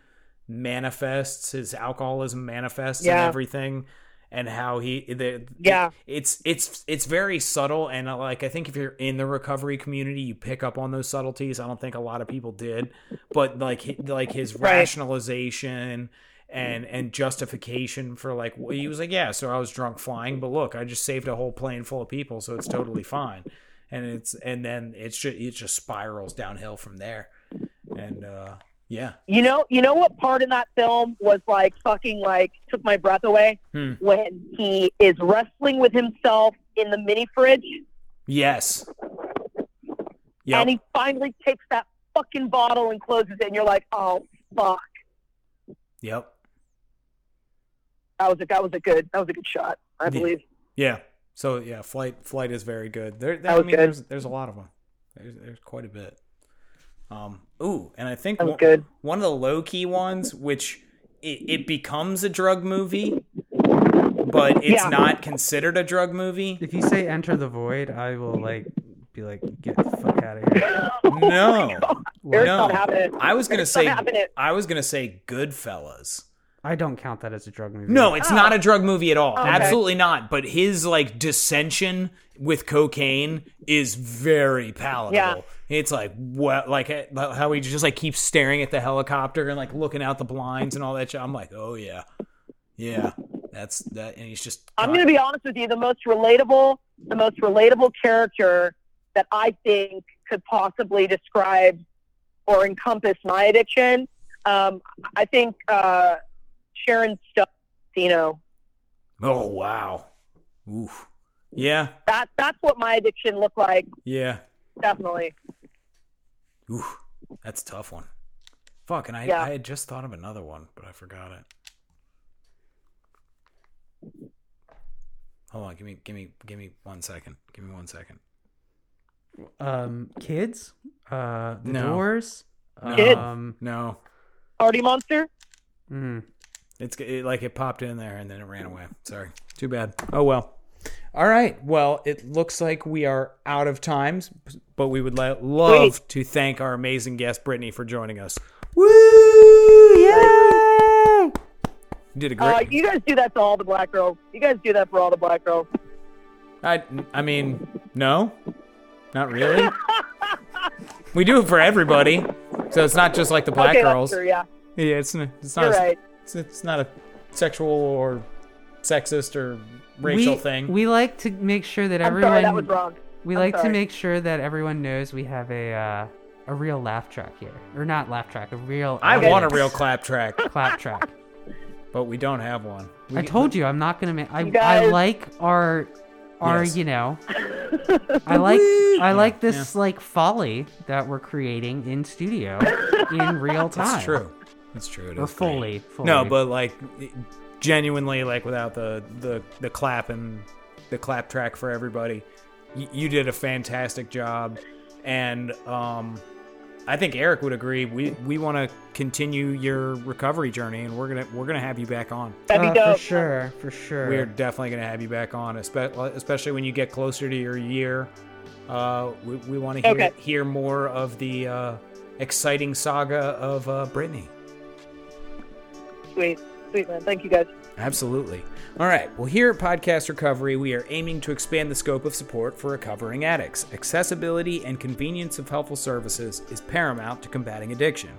manifests, his alcoholism manifests, and everything, and how he the Yeah. it's it's it's very subtle, and uh, like I think if you're in the recovery community, you pick up on those subtleties. I don't think a lot of people did, but like like his Right. rationalization. And and justification for like well, he was like yeah so I was drunk flying but look I just saved a whole plane full of people so it's totally fine and it's and then it's just it just spirals downhill from there and uh yeah. You know, you know what part in that film was like fucking like took my breath away? Hmm. when he is wrestling with himself in the mini fridge, yes. Yep. And he finally takes that fucking bottle and closes it, and you're like, oh fuck, yep. That was a that was a good that was a good shot, I Yeah. believe. yeah. So yeah flight flight is very good. There I mean good. there's there's a lot of them there's, there's quite a bit um ooh and I think one, good. one of the low key ones which it, it becomes a drug movie but it's Yeah. not considered a drug movie If you say enter the void, I will like be like, get the fuck out of here. no Eric's no not having it. I was gonna Eric's say. I was gonna say Goodfellas. I don't count that as a drug movie. No, it's Oh. not a drug movie at all. Okay. Absolutely not. But his like dissension with cocaine is very palatable. Yeah. It's like what, like eh, how he just like keeps staring at the helicopter and like looking out the blinds and all that shit. I'm like, oh yeah, yeah, that's that. And he's just. I'm going to be honest with you. The most relatable, the most relatable character that I think could possibly describe or encompass my addiction. Um, I think uh, Sharon Stone. You know, Oh wow. Oof. Yeah. that that's what my addiction looked like. Yeah. Definitely. Oof. That's a tough one. Fuck, and I, Yeah. I had just thought of another one, but I forgot it. Hold on, give me give me give me one second. Give me one second. Um, kids, uh, the No. doors, Kids. um, No. Party Monster. mm, It's it, like it popped in there and then it ran away. Sorry. Too bad. Oh well. All right. Well, it looks like we are out of times, but we would la- love to thank our amazing guest Brittany for joining us. Woo! Yay! You did a Uh, great. you guys do that to all the black girls. You guys do that for all the black girls. I I mean, no, not really. we do it for everybody, so it's not just like the black okay, girls. That's true, yeah, Yeah, it's it's not you're a, right. It's, it's not a sexual or sexist or racial we, thing. We like to make sure that I'm everyone. sorry, that was wrong. We I'm like to make sure that everyone knows we have a uh, a real laugh track here, or not laugh track, a real. I audience want a real clap track, clap track. but we don't have one. We, I told you I'm not gonna make. I, You I like our our Yes. you know. I like I like Yeah, this like folly that we're creating in studio in real time. That's true. That's true. It or fully, fully. No, but like genuinely, like without the the the clap and the clap track for everybody, y- you did a fantastic job, and um, I think Eric would agree. We we want to continue your recovery journey, and we're gonna we're gonna have you back on. That'd be Uh, for sure, for sure. We're definitely gonna have you back on, espe- especially when you get closer to your year. Uh, we we want to hear Okay. hear more of the uh, exciting saga of uh, Brittany. Sweet, man. Thank you guys. Absolutely. All right. Well, here at Podcast Recovery, we are aiming to expand the scope of support for recovering addicts. Accessibility and convenience of helpful services is paramount to combating addiction.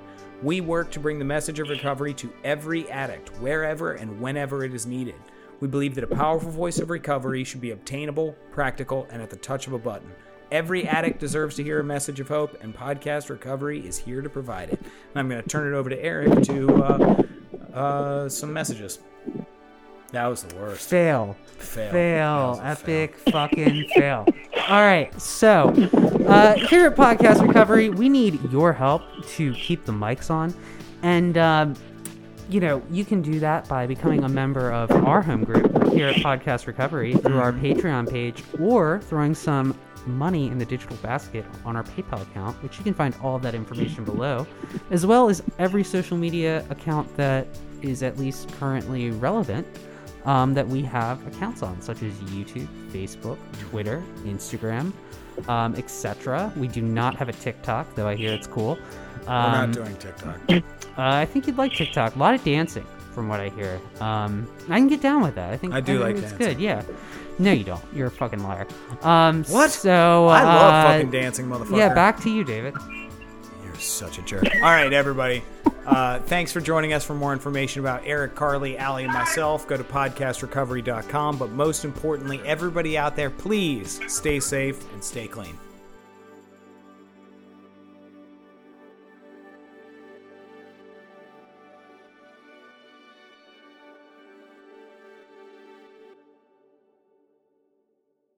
We work to bring the message of recovery to every addict, wherever and whenever it is needed. We believe that a powerful voice of recovery should be obtainable, practical, and at the touch of a button. Every addict deserves to hear a message of hope, and Podcast Recovery is here to provide it. And I'm going to turn it over to Eric to uh, uh, some messages. That was the worst. fail. Fail. Fail. Epic fucking fail. All right. So, uh, here at Podcast Recovery, we need your help to keep the mics on. And, um, you know, you can do that by becoming a member of our home group here at Podcast Recovery through our Patreon page or throwing some money in the digital basket on our PayPal account, which you can find all of that information below, as well as every social media account that is at least currently relevant um, that we have accounts on, such as YouTube, Facebook, Twitter, Instagram, um, etc. We do not have a TikTok, though I hear it's cool. We're Um, not doing TikTok. uh, I think you'd like TikTok. A lot of dancing, from what I hear. Um, I can get down with that. I think I do think like it's dancing. good. Yeah. No, you don't. You're a fucking liar. Um, What? So I love uh, fucking dancing, motherfucker. Yeah, back to you, David. You're such a jerk. All right, everybody. Uh, thanks for joining us. For more information about Eric, Carly, Allie, and myself, go to podcastrecovery.com. But most importantly, everybody out there, please stay safe and stay clean.